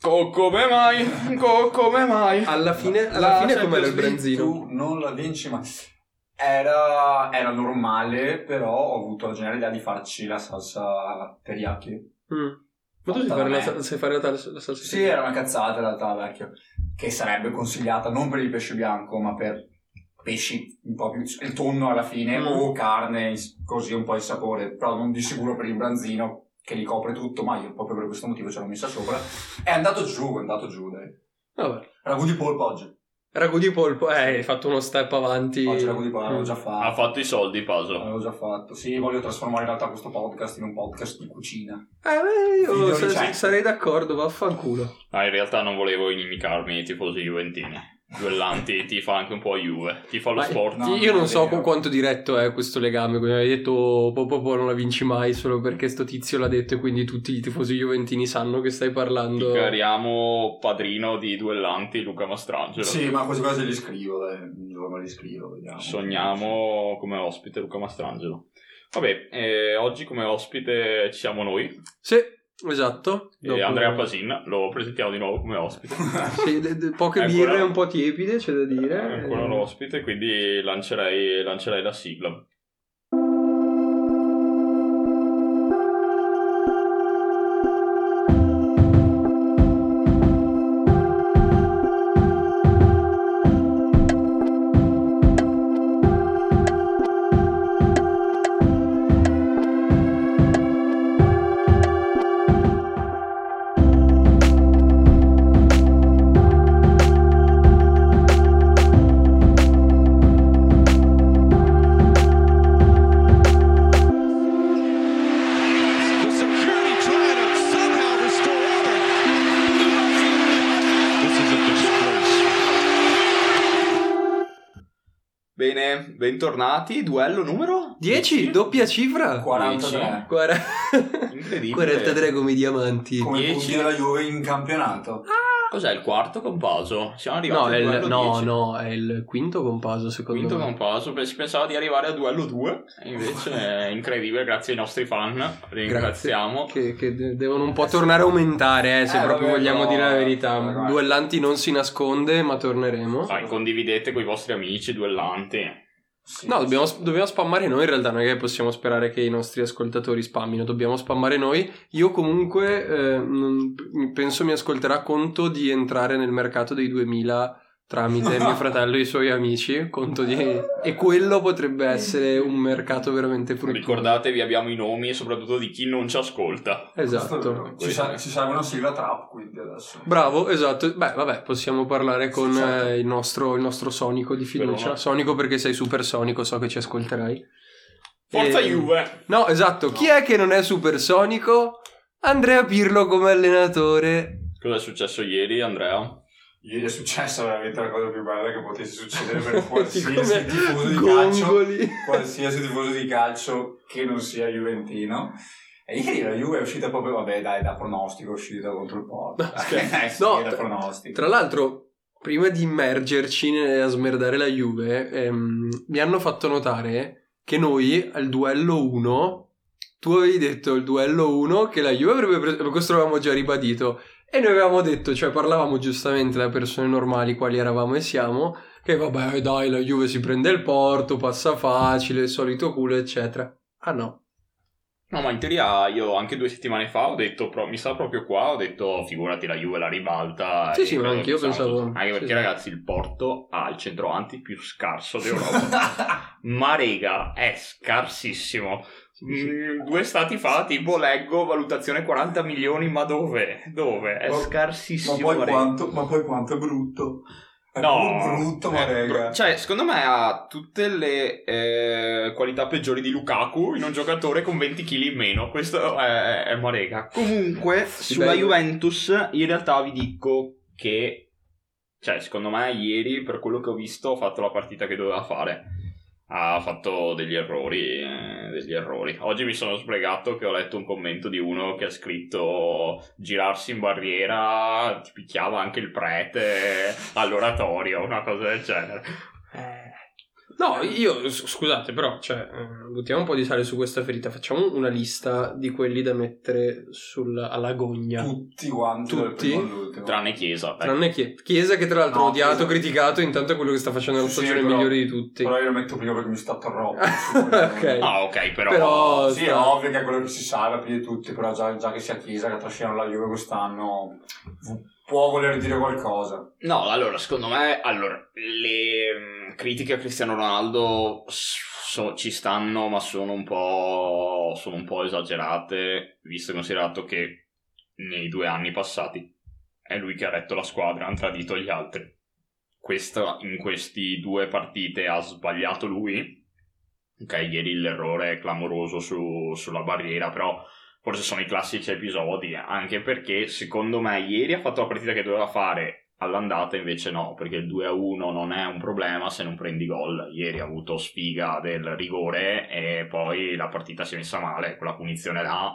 Co- come mai? Co- come mai? Alla fine, alla La fine com'era il branzino? Tu non la vinci mai. Era, era normale, però ho avuto la geniale idea di farci la salsa teriyaki. Mm. Ma tu sai fare, la, sa- sai fare la, tal- la salsa? Sì, era una cazzata in realtà vecchio. Che sarebbe consigliata non per il pesce bianco, ma per pesci un po' più. il tonno alla fine, Mm. o carne, così un po' il sapore. Però non di sicuro per il branzino che li copre tutto, ma io proprio per questo motivo ce l'ho messa sopra. È andato giù, è andato giù, dai. Vabbè. Ragù di polpo oggi. Ragù di polpo, eh, hai fatto uno step avanti. Oggi ragù di polpo l'avevo già Ha fatto. fatto i soldi, Paso. L'avevo già fatto. Sì, voglio trasformare in realtà questo podcast in un podcast di cucina. Eh, beh, io sa- sarei d'accordo, vaffanculo. Ah, in realtà non volevo inimicarmi i tifosi juventini. Duellanti ti fa anche un po' Juve. Ti fa lo Ma sport. no. io non so con quanto diretto è questo legame. Come hai detto, Popo non la vinci mai solo perché sto tizio l'ha detto e quindi tutti i tifosi juventini sanno che stai parlando. Dichiariamo padrino di duellanti Luca Mastrangelo. Sì, ma quasi quasi li scrivo, dai. Un giorno li scrivo, vediamo. Sogniamo come ospite Luca Mastrangelo. Vabbè, eh, oggi come ospite ci siamo noi Sì, esatto. e Dopo- Andrea Pasin, lo presentiamo di nuovo come ospite. Sì, de- de- poche Ancora- birre un po' tiepide, c'è da È dire. ancora Eh, l'ospite, quindi lancerei, lancerei la sigla. Bentornati, duello numero 10, doppia cifra. 43. Guarda. Incredibile. 43 come i diamanti. Come i 10. punti della Juve in campionato. Cos'è il quarto compaso? Siamo arrivati No, al è il, duello no, 10. no, è il quinto compaso secondo Quinto me. compaso, Beh, si pensava di arrivare a duello 2, e invece è incredibile, grazie ai nostri fan, ringraziamo. Che, che de- devono un po' tornare a aumentare, eh, se Eh, proprio vabbè, vogliamo no, dire la verità. vabbè. Duellanti non si nasconde, ma torneremo. Dai, condividete con i vostri amici duellanti. Sì, No, dobbiamo, sì. dobbiamo spammare noi in realtà, non è che possiamo sperare che i nostri ascoltatori spammino, dobbiamo spammare noi. Io comunque eh, penso mi ascolterà conto di entrare nel mercato dei 2000 tramite mio fratello e i suoi amici, conto di... e quello potrebbe essere un mercato veramente fruttuoso. Ricordatevi, abbiamo i nomi e soprattutto di chi non ci ascolta. Esatto. Ci, sa- ci serve una sigla trap quindi adesso. Bravo, esatto. Beh, vabbè, possiamo parlare con Sì, certo. eh, il, nostro, il nostro Sonico di fiducia. No. Sonico perché sei super Sonico, so che ci ascolterai. Forza E- Juve! No, esatto. Chi è che non è supersonico? Andrea Pirlo come allenatore. Cosa è successo ieri, Andrea? Ieri è successa veramente la cosa più bella che potesse succedere per qualsiasi tifoso di calcio. Qualsiasi tifoso di calcio che non sia juventino. E ieri la Juve è uscita proprio, vabbè dai, da pronostico è uscita contro il Porto. No. Eh, sì, No, da tra- pronostico. Tra l'altro, prima di immergerci a smerdare la Juve, ehm, mi hanno fatto notare che noi al duello 1, tu avevi detto il duello 1 che la Juve avrebbe preso, questo l'avevamo già ribadito, e noi avevamo detto, cioè parlavamo giustamente da persone normali quali eravamo e siamo, che vabbè dai la Juve si prende il porto, passa facile, il solito culo eccetera. Ah no. No, ma in teoria io anche due settimane fa ho detto, pro- mi sta proprio qua, ho detto figurati la Juve la ribalta. Sì, sì, ma quello anch'io che pensavamo pensavo-. Anche sì, perché sì. ragazzi il Porto ha il centroavanti più scarso d'Europa. ma rega, è scarsissimo. Mm, due stati fa, tipo leggo valutazione 40 milioni, ma dove? Dove? È Ma- scarsissimo. ma, poi quanto, ma poi quanto è brutto. È No, brutto, ma è rega. cioè, secondo me ha tutte le eh, qualità peggiori di Lukaku in un giocatore con 20 kg in meno. Questo è, è Marega. Comunque, Sì, sulla beh, Juventus, in realtà vi dico che, cioè, secondo me, ieri, per quello che ho visto, ha fatto la partita che doveva fare. Ha fatto degli errori, eh, degli errori. Oggi mi sono sbregato che ho letto un commento di uno che ha scritto girarsi in barriera ti picchiava anche il prete all'oratorio, una cosa del genere. No, io scusate, però, cioè, eh, buttiamo un po' di sale su questa ferita. Facciamo una lista di quelli da mettere sul, alla gogna. Tutti quanti Tutti? Tranne Chiesa. ecco. Tranne Chie- Chiesa, che tra l'altro No, ho odiato, Chiesa- criticato, intanto è quello che sta facendo la Sì, stagione però- migliore di tutti. Però io lo metto prima perché mi sta troppo. Ok. Ah, ok, però... Però- Sì, è sta- ovvio che è quello che si salva più di tutti, però già, già che sia Chiesa che trascinano la Juve quest'anno può voler dire qualcosa. No, allora, secondo me, allora, le mm, critiche a Cristiano Ronaldo so- ci stanno, ma sono un po', sono un po' esagerate, visto e considerato che nei due anni passati è lui che ha retto la squadra, ha tradito gli altri. Questa, in questi due partite ha sbagliato lui. Ok, ieri l'errore è clamoroso su- sulla barriera, però forse sono i classici episodi, anche perché secondo me ieri ha fatto la partita che doveva fare all'andata, invece no, perché il 2-1 non è un problema se non prendi gol. Ieri ha avuto sfiga del rigore e poi la partita si è messa male, quella punizione là.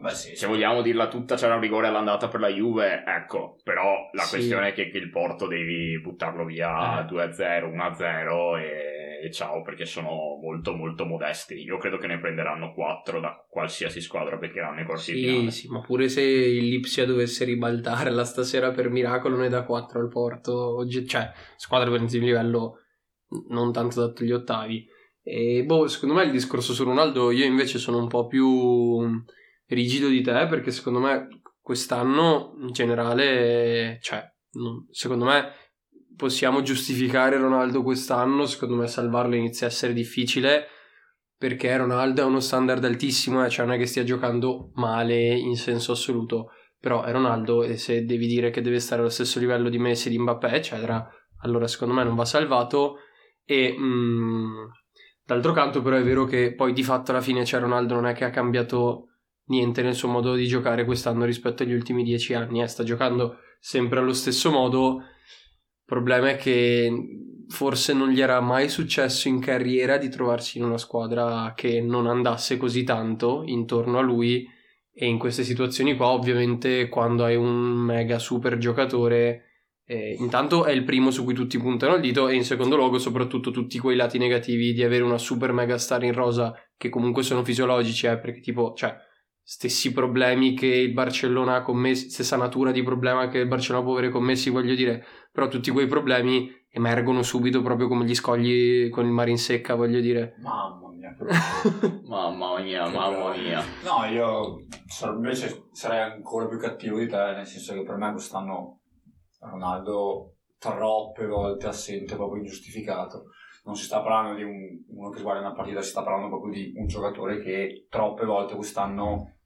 Beh sì, Se vogliamo dirla tutta, c'era un rigore all'andata per la Juve, ecco, però la Sì. questione è che, che il Porto devi buttarlo via Eh. 2-0, 1-0 e, e ciao, perché sono molto molto modesti. Io credo che ne prenderanno 4 da qualsiasi squadra beccheranno i quarti di Sì, finale. sì, ma pure se il Lipsia dovesse ribaltare la stasera per miracolo ne dà 4 al Porto, oggi- cioè squadra per di livello non tanto dato gli ottavi. E boh, secondo me il discorso su Ronaldo io invece sono un po' più rigido di te perché secondo me quest'anno in generale, cioè, secondo me possiamo giustificare Ronaldo quest'anno, secondo me salvarlo inizia a essere difficile perché Ronaldo ha uno standard altissimo, eh, cioè non è che stia giocando male in senso assoluto, però è Ronaldo e se devi dire che deve stare allo stesso livello di Messi, di Mbappé, eccetera, allora secondo me non va salvato. E mm, d'altro canto però è vero che poi di fatto alla fine cioè, Ronaldo non è che ha cambiato niente nel suo modo di giocare quest'anno rispetto agli ultimi dieci anni, eh, sta giocando sempre allo stesso modo, problema è che forse non gli era mai successo in carriera di trovarsi in una squadra che non andasse così tanto intorno a lui. E in queste situazioni qua ovviamente quando hai un mega super giocatore eh, intanto è il primo su cui tutti puntano il dito e in secondo luogo soprattutto tutti quei lati negativi di avere una super mega star in rosa che comunque sono fisiologici eh, perché tipo cioè stessi problemi che il Barcellona ha commessi stessa natura di problema che il Barcellona può avere commessi voglio dire però tutti quei problemi emergono subito proprio come gli scogli con il mare in secca voglio dire Mamma mia. Mamma mia, mamma mia. No, io sar- invece sarei ancora più cattivo di te, nel senso che per me quest'anno Ronaldo troppe volte assente, proprio ingiustificato. Non si sta parlando di un- uno che sbaglia una partita, si sta parlando proprio di un giocatore che troppe volte quest'anno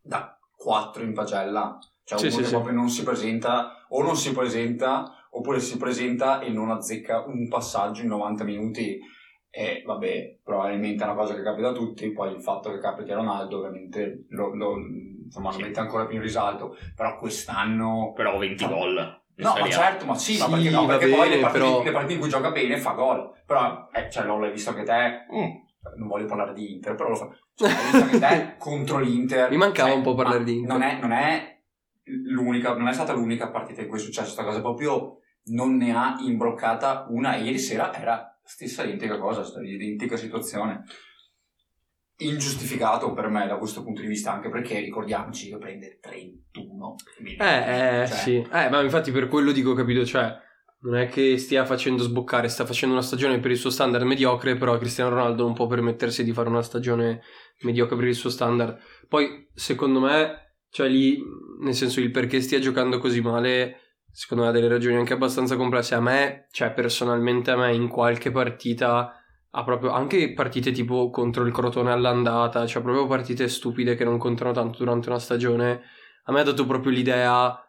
da 4 in pagella. Cioè Sì, uno sì, che sì. proprio non si presenta, o non si presenta, oppure si presenta e non azzecca un passaggio in 90 minuti. E vabbè, probabilmente è una cosa che capita a tutti, poi il fatto che capiti a Ronaldo ovviamente lo, lo- insomma, lo mette ancora più in risalto, però quest'anno... Però 20 gol. in No, ma certo, ma sì, ma perché no? Perché poi bene, le partite, però- le partite in cui gioca bene fa gol, però, eh, cioè, non l'hai visto anche te, Mm. non voglio parlare di Inter, però lo so, cioè, contro l'Inter. Mi mancava Cioè, un po' parlare ma di Inter. Non è, non è l'unica, non è stata l'unica partita in cui è successa questa cosa, proprio non ne ha imbroccata una ieri sera era stessa identica cosa, stessa identica situazione. Ingiustificato per me da questo punto di vista, anche perché ricordiamoci che prende 31 milioni. Eh, eh, Cioè, sì. Eh, ma infatti per quello dico, capito, cioè, non è che stia facendo sboccare, sta facendo una stagione per il suo standard mediocre, però Cristiano Ronaldo non può permettersi di fare una stagione mediocre per il suo standard. Poi, secondo me, cioè lì, nel senso, il perché stia giocando così male, secondo me ha delle ragioni anche abbastanza complesse. A me, cioè, personalmente a me, in qualche partita ha proprio anche partite tipo contro il Crotone all'andata, cioè proprio partite stupide che non contano tanto durante una stagione. A me ha dato proprio l'idea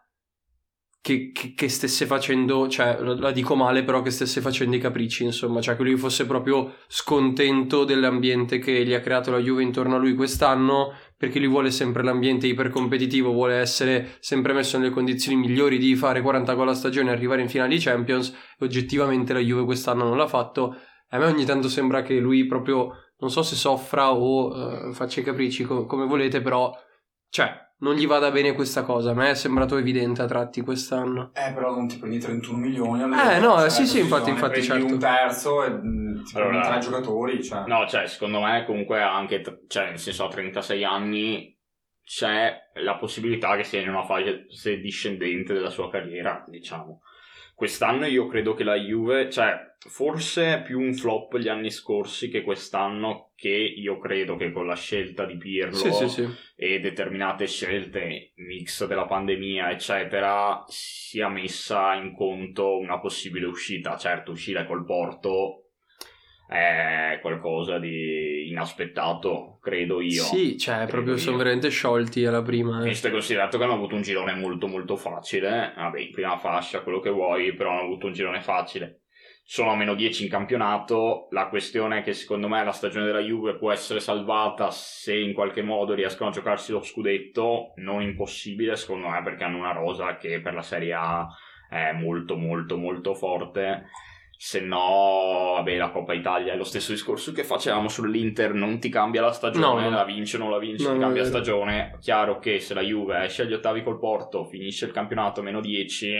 che, che- che stesse facendo, cioè la, dico male, però che stesse facendo i capricci, insomma, cioè che lui fosse proprio scontento dell'ambiente che gli ha creato la Juve intorno a lui quest'anno, perché lui vuole sempre l'ambiente ipercompetitivo, vuole essere sempre messo nelle condizioni migliori di fare 40 gol a stagione e arrivare in finale di Champions, e oggettivamente la Juve quest'anno non l'ha fatto. A me ogni tanto sembra che lui proprio, non so se soffra o eh, faccia i capricci co- come volete, però cioè, non gli vada bene questa cosa. A me è sembrato evidente a tratti quest'anno. Eh, però non ti prendi 31 milioni. Eh, no, cioè, sì, sì, infatti, infatti, prendi certo. un terzo e mh, ti prendi Allora, tre giocatori. Cioè. No, cioè, secondo me comunque anche, cioè, nel senso a 36 anni c'è la possibilità che sia in una fase discendente della sua carriera, diciamo. Quest'anno io credo che la Juve, cioè, forse è più un flop gli anni scorsi che quest'anno, che io credo che con la scelta di Pirlo Sì, sì, sì. e determinate scelte, mix della pandemia, eccetera, sia messa in conto una possibile uscita. Certo, uscire col Porto è qualcosa di inaspettato, credo io. Sì, cioè, proprio io. sono veramente sciolti alla prima. eh. Visto e considerato che hanno avuto un girone molto molto facile, vabbè, in prima fascia, quello che vuoi, però hanno avuto un girone facile. Sono a meno 10 in campionato, la questione è che secondo me la stagione della Juve può essere salvata se in qualche modo riescono a giocarsi lo scudetto, non impossibile secondo me perché hanno una rosa che per la Serie A è molto molto molto forte. Se no, vabbè, la Coppa Italia è lo stesso discorso che facevamo sull'Inter, non ti cambia la stagione, No, no. la vince o non la vince, No, ti cambia stagione. Chiaro che se la Juve esce agli ottavi col Porto, finisce il campionato meno 10,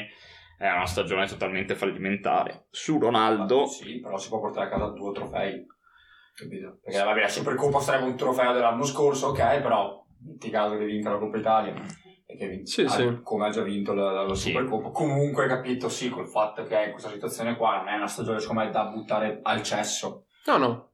è una stagione totalmente fallimentare. Su Ronaldo, Sì, però si può portare a casa due trofei. Capito? Perché vabbè, la Supercoppa sarebbe un trofeo dell'anno scorso, ok, però metti caso che vinca la Coppa Italia che vinca, Sì, sì. come ha già vinto la, la Sì. Supercoppa. Comunque, capito, sì, col fatto che è in questa situazione qua non è una stagione secondo me da buttare al cesso. No, no.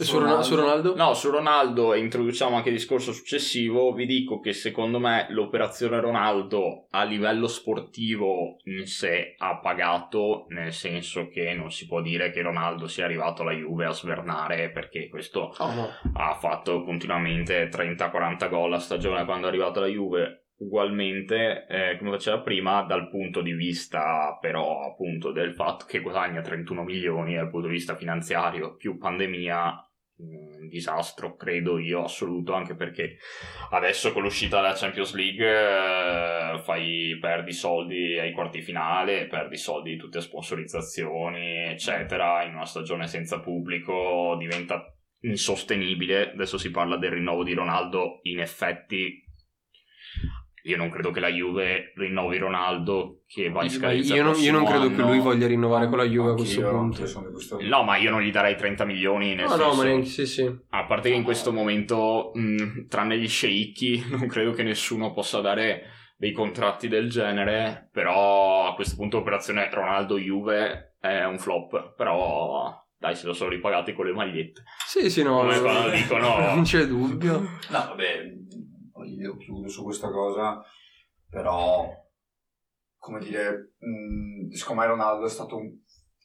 E Su Ronaldo? Su Ronaldo? No, su Ronaldo e introduciamo anche il discorso successivo. Vi dico che secondo me l'operazione Ronaldo a livello sportivo in sé ha pagato, nel senso che non si può dire che Ronaldo sia arrivato alla Juve a svernare perché questo Oh, no. ha fatto continuamente 30-40 gol a stagione quando è arrivato alla Juve. Ugualmente, eh, come faceva prima, dal punto di vista però appunto del fatto che guadagna 31 milioni dal punto di vista finanziario più pandemia, un disastro credo io assoluto anche perché adesso con l'uscita dalla Champions League eh, fai, perdi soldi ai quarti finale, perdi soldi di tutte le sponsorizzazioni eccetera in una stagione senza pubblico diventa insostenibile. Adesso si parla del rinnovo di Ronaldo. In effetti, io non credo che la Juve rinnovi Ronaldo che va in scadenza. io, non, io non credo che lui anno. voglia rinnovare con la Juve a questo punto. anch'io sono di questo- No, ma io non gli darei 30 milioni. Nel No, senso, no, ma neanche sì, sì. A parte che in questo momento, mh, tranne gli sceicchi, non credo che nessuno possa dare dei contratti del genere. Però a questo punto l'operazione Ronaldo-Juve è un flop. Però dai, se lo sono ripagati con le magliette. Sì, sì, no. Come no, quando dicono- Non c'è dubbio. No, vabbè, io chiudo su questa cosa, però, come dire, mh, secondo me Ronaldo è stato un-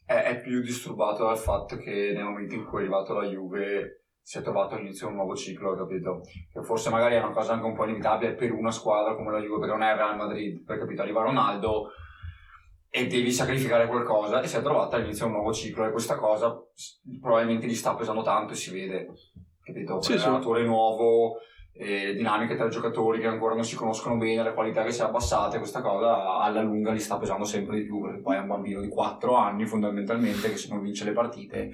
è, è più disturbato dal fatto che nel momento in cui è arrivato alla Juve si è trovato all'inizio un nuovo ciclo, capito? Che forse magari è una cosa anche un po' inevitabile per una squadra come la Juve, perché non è Real Madrid, per capito? Arriva Ronaldo e devi sacrificare qualcosa e si è trovato all'inizio un nuovo ciclo e questa cosa probabilmente gli sta pesando tanto e si vede, capito? Sì, Sì, sì. l'allenatore nuovo, eh, le dinamiche tra i giocatori che ancora non si conoscono bene, le qualità che si è abbassate, questa cosa alla lunga gli sta pesando sempre di più, perché poi è un bambino di 4 anni fondamentalmente che se non vince le partite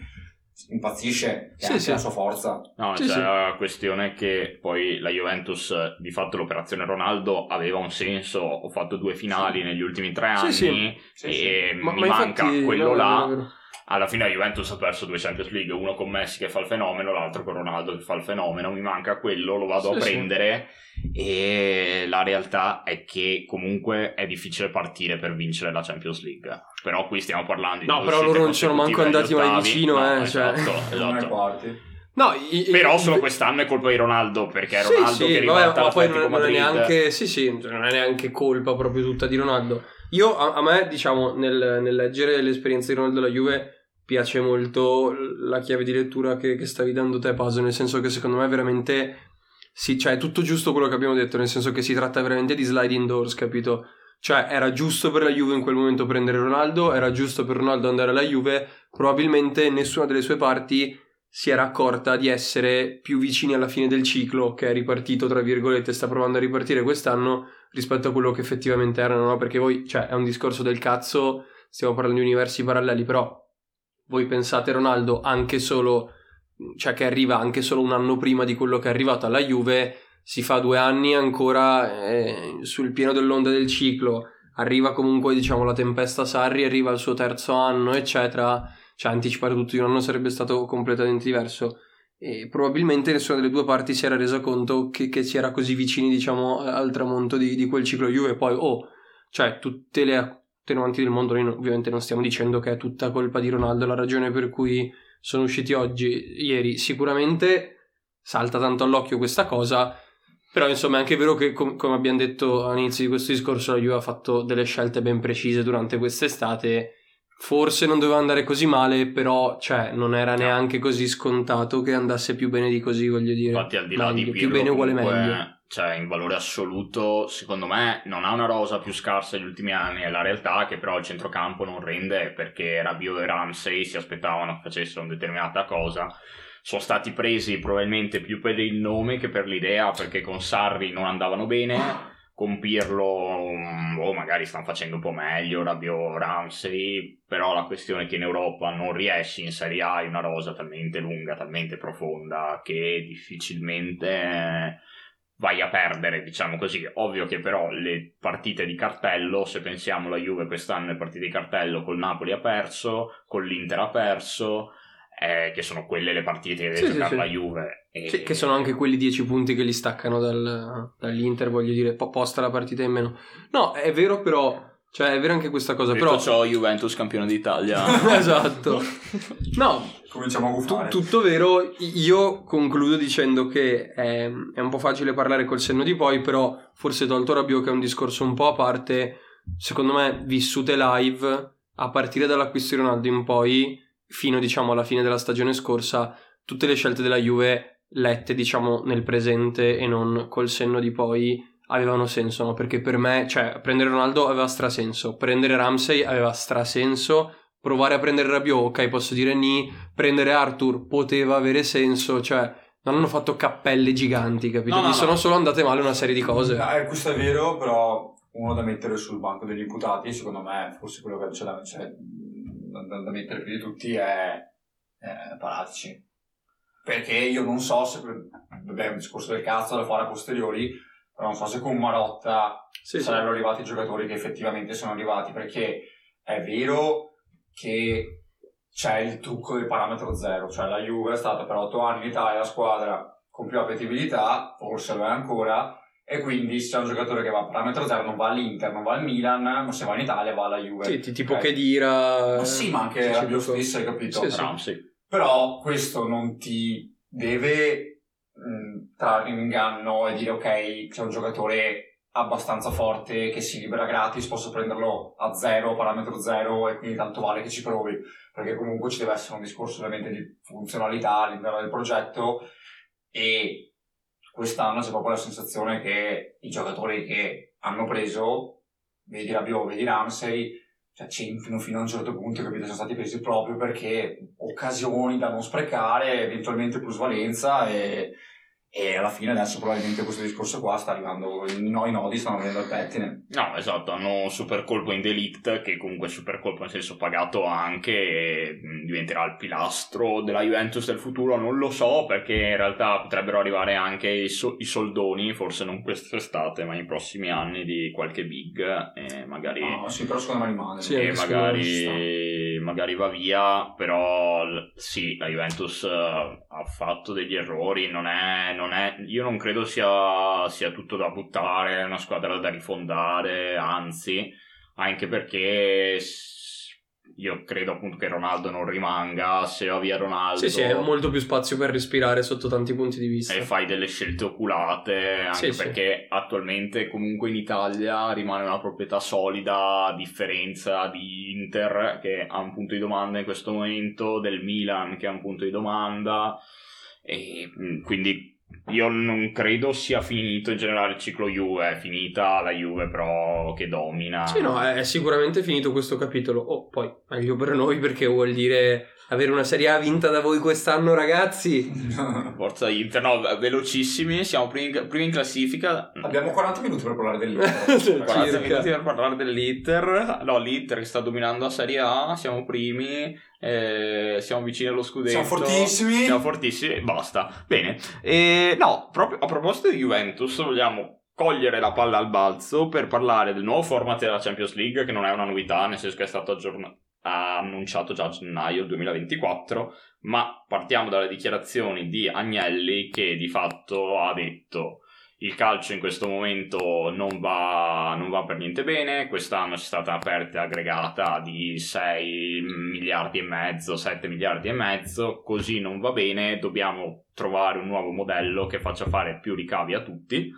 impazzisce e Sì, anche sì. la sua forza. No, Sì, c'è sì. la questione che poi la Juventus, di fatto l'operazione Ronaldo aveva un senso, ho fatto due finali Sì. negli ultimi tre anni sì. Sì, e Ma, mi ma manca infatti, quello là. vero, vero. Alla fine la Juventus ha perso due Champions League, uno con Messi che fa il fenomeno, l'altro con Ronaldo che fa il fenomeno, mi manca quello, lo vado Sì, a sì. prendere e la realtà è che comunque è difficile partire per vincere la Champions League. Però qui stiamo parlando di No, però loro non ci sono manco andati mai vicino, No, eh, cioè. Esatto, ai esatto. quarti. No, i- i- Però solo quest'anno è colpa di Ronaldo, perché è Sì, Ronaldo sì, che vabbè, ribalta ma poi non, non è neanche sì, sì, cioè, non è neanche colpa proprio tutta di Ronaldo. Io a, a me, diciamo, nel, nel leggere l'esperienza di Ronaldo alla Juve piace molto la chiave di lettura che, che stavi dando te, Paso, nel senso che secondo me veramente sì, cioè è tutto giusto quello che abbiamo detto, nel senso che si tratta veramente di sliding doors, capito? Cioè era giusto per la Juve in quel momento prendere Ronaldo, era giusto per Ronaldo andare alla Juve, probabilmente nessuna delle sue parti si era accorta di essere più vicini alla fine del ciclo che è ripartito, tra virgolette, sta provando a ripartire quest'anno rispetto a quello che effettivamente erano, no? Perché voi, cioè, è un discorso del cazzo, stiamo parlando di universi paralleli, però voi pensate Ronaldo anche solo, cioè che arriva anche solo un anno prima di quello che è arrivato alla Juve, si fa due anni ancora eh, sul pieno dell'onda del ciclo, arriva comunque diciamo la tempesta Sarri, arriva al suo terzo anno eccetera, cioè anticipare tutto di un anno sarebbe stato completamente diverso. E probabilmente nessuna delle due parti si era resa conto che, che si era così vicini diciamo al tramonto di, di quel ciclo Juve. Poi oh cioè tutte le attenuanti del mondo noi no- ovviamente non stiamo dicendo che è tutta colpa di Ronaldo la ragione per cui sono usciti oggi ieri sicuramente salta tanto all'occhio questa cosa però insomma è anche vero che com- come abbiamo detto all'inizio di questo discorso la Juve ha fatto delle scelte ben precise durante quest'estate Forse non doveva andare così male, però cioè, non era neanche così scontato che andasse più bene di così, voglio dire. Infatti, al di là Meglio, di più Pirlo, bene uguale comunque, meglio. Cioè, in valore assoluto, secondo me, non ha una rosa più scarsa degli ultimi anni. È la realtà che però il centrocampo non rende perché Rabiot e Ramsey si aspettavano che facessero una determinata cosa. Sono stati presi probabilmente più per il nome che per l'idea, perché con Sarri non andavano bene. Con Pirlo, boh, magari stanno facendo un po' meglio, Rabiot, Ramsey, però la questione è che in Europa non riesci in Serie A hai una rosa talmente lunga, talmente profonda che difficilmente eh, vai a perdere, diciamo così. Ovvio che però le partite di cartello, se pensiamo la Juve quest'anno le partite di cartello col Napoli ha perso, con l'Inter ha perso, eh, che sono quelle le partite che deve Sì, sì, giocare sì. la Juve. E- Sì, che sono anche quelli 10 punti che li staccano dal- dall'Inter, voglio dire, po- posta la partita in meno. No, è vero però, cioè è vero anche questa cosa, Detto però... ciò, Juventus campione d'Italia. esatto. No, Cominciamo a Tu- buffare. tutto vero, io concludo dicendo che è, è un po' facile parlare col senno di poi, però forse tolto Rabiot che è un discorso un po' a parte, secondo me vissute live a partire dall'acquisto di Ronaldo in poi, fino diciamo alla fine della stagione scorsa, tutte le scelte della Juve lette diciamo nel presente e non col senno di poi avevano senso, no? Perché per me, cioè, prendere Ronaldo aveva strasenso, prendere Ramsey aveva strasenso, provare a prendere Rabiot, ok, posso dire ni, prendere Arthur poteva avere senso, cioè non hanno fatto cappelle giganti, capito? No, no, no. sono solo andate male una serie di cose. Eh, questo è vero, però uno da mettere sul banco degli imputati, secondo me, forse quello che c'è da, c'è da- da- mettere più di tutti è, è Palazzi. Perché io non so se, vabbè, è un discorso del cazzo da fare a posteriori, però non so se con Marotta Sì, sì. sarebbero arrivati i giocatori che effettivamente sono arrivati, perché è vero che c'è il trucco del parametro zero, cioè la Juve è stata per otto anni in Italia la squadra con più appetibilità, forse lo è ancora, e quindi se c'è un giocatore che va a parametro zero non va all'Inter, non va al Milan, ma se va in Italia va alla Juve. Sì, ti- tipo Ok. che dira... Ma sì, ma anche Sì, sì, tutto. stessa, hai capito? Sì, sì. Ramsey. Però questo non ti deve mh, trarre in inganno e dire ok, c'è un giocatore abbastanza forte che si libera gratis, posso prenderlo a zero, parametro zero e quindi tanto vale che ci provi, perché comunque ci deve essere un discorso ovviamente di funzionalità all'interno del progetto e quest'anno c'è proprio la sensazione che i giocatori che hanno preso, vedi Rabiot, vedi Ramsey, cioè c'entrino fino a un certo punto, capito? Sono stati presi proprio perché occasioni da non sprecare, eventualmente plusvalenza e, e alla fine adesso probabilmente questo discorso qua sta arrivando, i, no- i nodi stanno venendo al pettine. No, esatto, hanno un super colpo in Delict che comunque è super colpo nel senso pagato anche e mh, diventerà il pilastro della Juventus del futuro, non lo so perché in realtà potrebbero arrivare anche i, so- i soldoni, forse non quest'estate ma nei prossimi anni di qualche big e magari... No, sì, però secondo me rimane. Sì, e magari, magari va via, però sì, la Juventus eh, ha fatto degli errori, non è, non è- io non credo sia, sia tutto da buttare, è una squadra da rifondare, anzi, anche perché io credo appunto che Ronaldo non rimanga, se va via Ronaldo Sì, sì, è molto più spazio per respirare sotto tanti punti di vista. e fai delle scelte oculate, anche Sì, sì. perché attualmente comunque in Italia rimane una proprietà solida, a differenza di Inter che ha un punto di domanda in questo momento, del Milan che ha un punto di domanda, e mh, quindi io non credo sia finito in generale il ciclo Juve, è finita la Juve però che domina. Sì, no, è sicuramente finito questo capitolo. Oh, poi meglio per noi perché vuol dire Avere una Serie A vinta da voi quest'anno, ragazzi. Forza Inter, no, velocissimi, siamo primi, primi in classifica. Abbiamo 40 minuti per parlare dell'Inter. 40 Circa. minuti per parlare dell'Inter. No, l'Inter che sta dominando la Serie A, siamo primi, eh, siamo vicini allo scudetto. Siamo fortissimi. Siamo fortissimi, basta. Bene. E, no, proprio a proposito di Juventus, vogliamo cogliere la palla al balzo per parlare del nuovo format della Champions League, che non è una novità, nel senso che è stato aggiornato annunciato già a gennaio 2024, ma partiamo dalle dichiarazioni di Agnelli che di fatto ha detto il calcio in questo momento non va, non va per niente bene, quest'anno c'è stata un'aperta aggregata di 6 miliardi e mezzo, 7 miliardi e mezzo, così non va bene, dobbiamo trovare un nuovo modello che faccia fare più ricavi a tutti.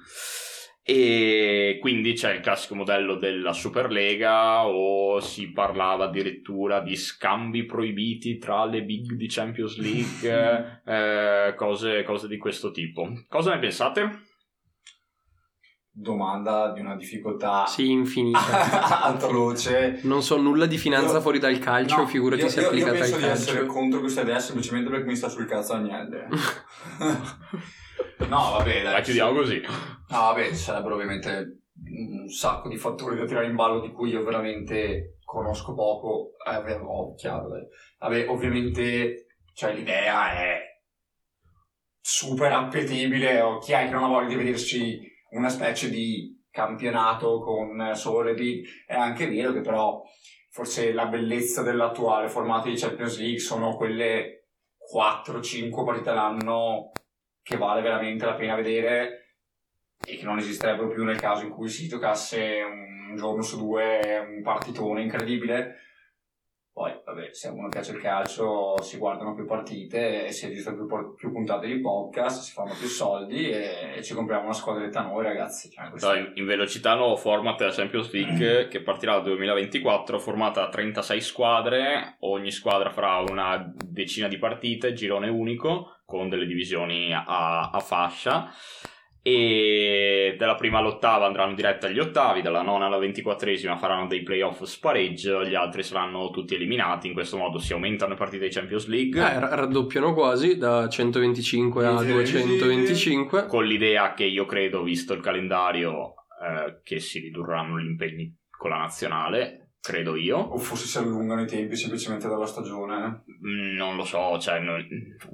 E quindi c'è il classico modello della Superlega o si parlava addirittura di scambi proibiti tra le big di Champions League, eh, cose, cose di questo tipo. Cosa ne pensate? Domanda di una difficoltà Sì, infinita. atroce. Non so nulla di finanza Io- fuori dal calcio, No, figurati io, se io- applicata io penso al di essere calcio. contro questa idea semplicemente perché mi sta sul cazzo Agnelli. no, vabbè, dai. La chiudiamo così. No, vabbè, ci sarebbero ovviamente un sacco di fattori da tirare in ballo di cui io veramente conosco poco. Eh, vabbè, oh, chiaro, dai. Vabbè, ovviamente, cioè, l'idea è super appetibile. O chi è che non ha voglia di vedersi una specie di campionato con solo le big? È anche vero che però forse la bellezza dell'attuale formato di Champions League sono quelle 4-5 partite all'anno che vale veramente la pena vedere e che non esisterebbero più nel caso in cui si giocasse un giorno su due un partitone incredibile. Poi, vabbè, se a uno piace il calcio si guardano più partite, si registrano più, por- più puntate di podcast, si fanno più soldi e, e ci compriamo una squadretta noi ragazzi. Cioè, questo- Dai, in velocità nuovo format della Champions League che partirà dal 2024 formata da 36 squadre ogni squadra farà una decina di partite girone unico con delle divisioni a, a fascia e dalla prima all'ottava andranno diretta agli ottavi dalla nona alla ventiquattresima faranno dei playoff spareggio gli altri saranno tutti eliminati in questo modo si aumentano le partite di Champions League Eh, ra- raddoppiano quasi da 125 a Sì, sì, 225. con l'idea che io credo, visto il calendario, eh, che si ridurranno gli impegni con la nazionale, credo io. O forse si allungano i tempi semplicemente dalla stagione. Mm, Non lo so, cioè, non-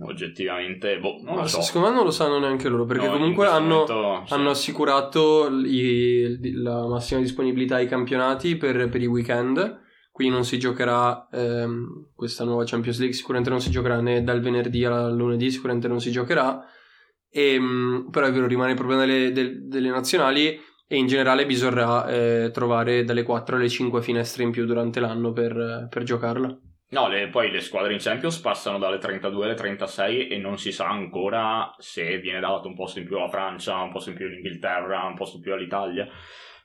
oggettivamente, boh, non Ma lo so. secondo me non lo sanno neanche loro perché No, comunque hanno, momento, sì. hanno assicurato i- la massima disponibilità ai campionati per, per i weekend. Qui non si giocherà ehm, questa nuova Champions League, sicuramente non si giocherà né dal venerdì al lunedì, sicuramente non si giocherà. Ehm, però è vero, rimane il problema delle, del- delle nazionali e in generale bisognerà eh, trovare dalle 4 alle 5 finestre in più durante l'anno per, per giocarla. No, le- poi le squadre in Champions passano dalle 32 alle 36 e non si sa ancora se viene dato un posto in più alla Francia, un posto in più all'Inghilterra, un posto in più all'Italia.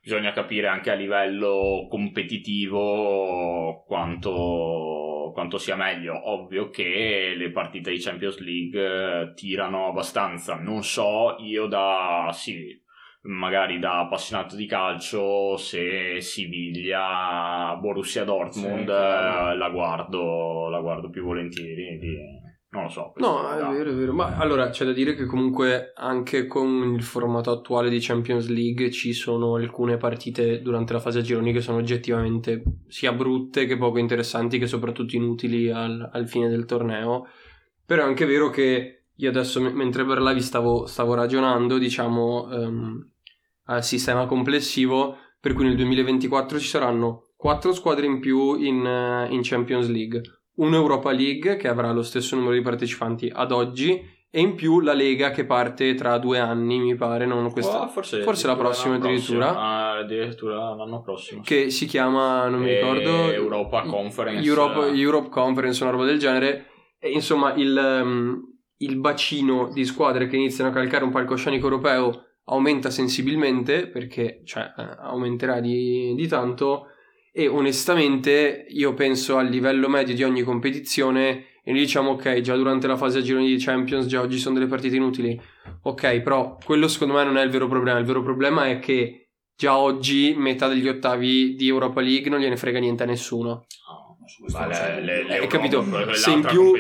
Bisogna capire anche a livello competitivo quanto, quanto sia meglio. Ovvio che le partite di Champions League eh, tirano abbastanza. Non so io da... sì, magari da appassionato di calcio se Siviglia Borussia Dortmund Sì, eh, la guardo la guardo più volentieri di- non lo so No, è da- vero, è vero. Ma allora c'è da dire che comunque anche con il formato attuale di Champions League ci sono alcune partite durante la fase a gironi che sono oggettivamente sia brutte che poco interessanti, che soprattutto inutili al, al fine del torneo. Però è anche vero che io adesso, mentre parlavi, stavo, stavo ragionando, diciamo, ehm, al sistema complessivo, per cui nel 2024 ci saranno quattro squadre in più in, eh, in Champions League un'Europa League che avrà lo stesso numero di partecipanti ad oggi e in più la Lega che parte tra due anni, mi pare, non questa, Oh, forse, forse la prossima addirittura. prossimo. Ah, addirittura l'anno prossimo che si chiama, non mi Eh, ricordo, Europa Conference. Europe, Europe Conference, una roba del genere. E, insomma, il, ehm, il bacino di squadre che iniziano a calcare un palcoscenico europeo aumenta sensibilmente perché cioè, eh, aumenterà di, di tanto e onestamente io penso al livello medio di ogni competizione e noi diciamo ok già durante la fase a gironi di Champions già oggi sono delle partite inutili. Ok però quello secondo me non è il vero problema il vero problema è che già oggi metà degli ottavi di Europa League non gliene frega niente a nessuno C'è le, le, Eh, l'Europa, capito? quella- Se in più-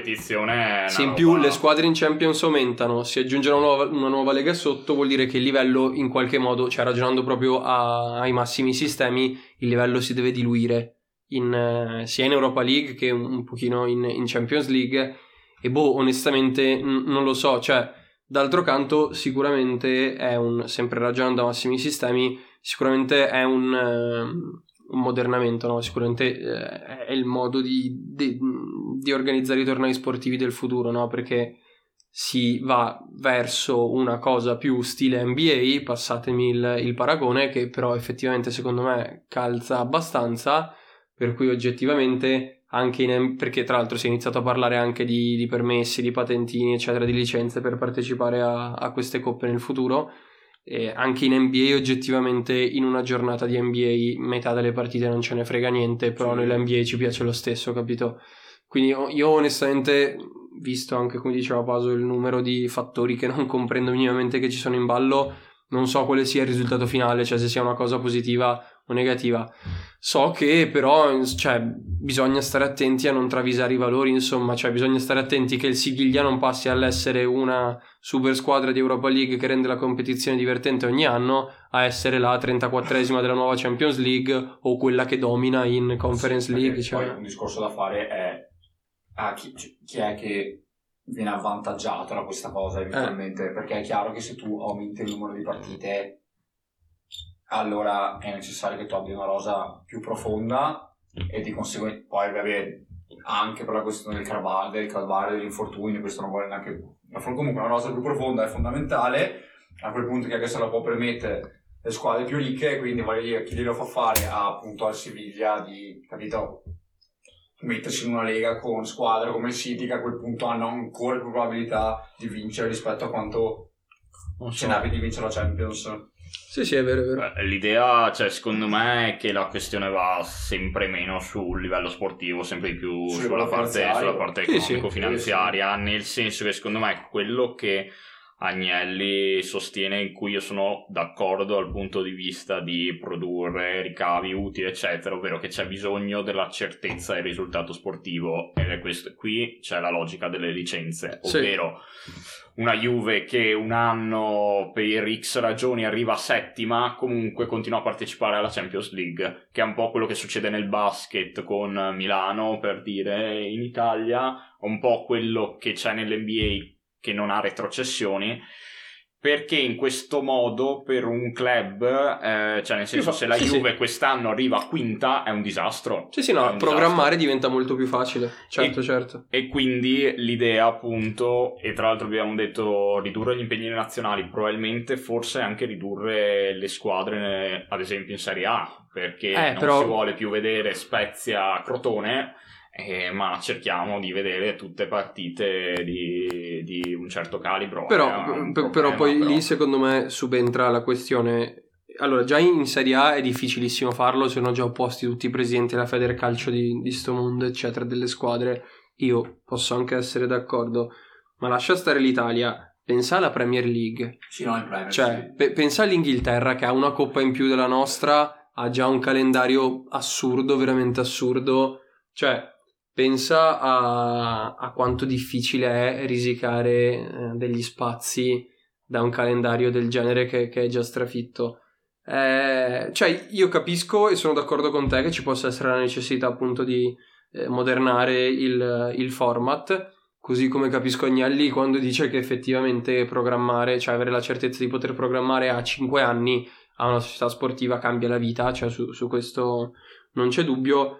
Se in più roba- le squadre in Champions aumentano, si aggiunge una nuova, una nuova lega sotto, vuol dire che il livello in qualche modo, cioè ragionando proprio a- ai massimi sistemi, il livello si deve diluire in, eh, sia in Europa League che un, un pochino in, in Champions League. E boh, onestamente n- non lo so, cioè d'altro canto sicuramente è un, sempre ragionando a massimi sistemi, sicuramente è un, ehm, un modernamento, no? sicuramente eh, è il modo di, di- di organizzare i tornei sportivi del futuro, no? perché si va verso una cosa più stile NBA, passatemi il, il paragone, che però effettivamente secondo me calza abbastanza, per cui oggettivamente anche in, perché tra l'altro si è iniziato a parlare anche di, di permessi, di patentini, eccetera, di licenze per partecipare a, a queste coppe nel futuro. E anche in NBA oggettivamente in una giornata di NBA metà delle partite non ce ne frega niente, però noi l'NBA ci piace lo stesso, capito? Quindi io, io onestamente, visto anche come diceva Paso il numero di fattori che non comprendo minimamente che ci sono in ballo, non so quale sia il risultato finale, cioè se sia una cosa positiva o negativa. So che però cioè, bisogna stare attenti a non travisare i valori, insomma, cioè bisogna stare attenti che il Sigiglia non passi all'essere una super squadra di Europa League che rende la competizione divertente ogni anno a essere la 34esima della nuova Champions League o quella che domina in Conference Sì, League. Cioè. Poi un discorso da fare è a chi, chi è che viene avvantaggiato da questa cosa eventualmente, perché è chiaro che se tu aumenti il numero di partite allora è necessario che tu abbia una rosa più profonda e di conseguenza poi vabbè anche per la questione del calvario, del calvario degli infortuni, questo non vuole neanche ma comunque una rosa più profonda è fondamentale. A quel punto che se la può permettere? Le squadre più ricche quindi voglio dire chi glielo fa fare? A, appunto al Siviglia di capito? Mettersi in una lega con squadre come il City che a quel punto hanno ancora più probabilità di vincere rispetto a quanto Non ce so. n'abbia di vincere la Champions Sì, sì, è vero, è vero. Beh, L'idea, cioè, secondo me, è che la questione va sempre meno sul livello sportivo, sempre di più Sul sulla parte, sulla parte Sì, sì. economico-finanziaria, nel senso che secondo me quello che Agnelli sostiene, in cui io sono d'accordo dal punto di vista di produrre ricavi utili, eccetera, ovvero che c'è bisogno della certezza del risultato sportivo ed è questo. Qui c'è la logica delle licenze, Sì. ovvero una Juve che un anno per X ragioni arriva settima, comunque continua a partecipare alla Champions League, che è un po' quello che succede nel basket con Milano, per dire, in Italia, un po' quello che c'è nell'NBA che non ha retrocessioni. Perché in questo modo per un club, eh, cioè nel senso, se la Sì, sì. Juve quest'anno arriva quinta è un disastro. Sì, sì, no, programmare diventa molto più facile. Certo, E- certo. e quindi l'idea, appunto, e tra l'altro abbiamo detto ridurre gli impegni nazionali, probabilmente forse anche ridurre le squadre, ad esempio in Serie A, perché Eh, non però- si vuole più vedere Spezia Crotone, eh, ma cerchiamo di vedere tutte partite di, di un certo calibro. Però, un problema, però poi però. lì secondo me subentra la questione. Allora, già in Serie A è difficilissimo farlo, sono già opposti tutti i presidenti della Federcalcio di, di sto mondo, eccetera, delle squadre. Io posso anche essere d'accordo, ma lascia stare l'Italia. Pensa alla Premier League, sì no in Premier cioè, sì. pe- pensa all'Inghilterra che ha una coppa in più della nostra, ha già un calendario assurdo, veramente assurdo. Cioè, pensa a, a quanto difficile è risicare eh, degli spazi da un calendario del genere che, che è già strafitto. Eh, cioè, io capisco e sono d'accordo con te che ci possa essere la necessità appunto di eh, modernare il, il format. Così come capisco Agnelli quando dice che effettivamente programmare, cioè avere la certezza di poter programmare a 5 anni a una società sportiva cambia la vita, cioè su, su questo non c'è dubbio.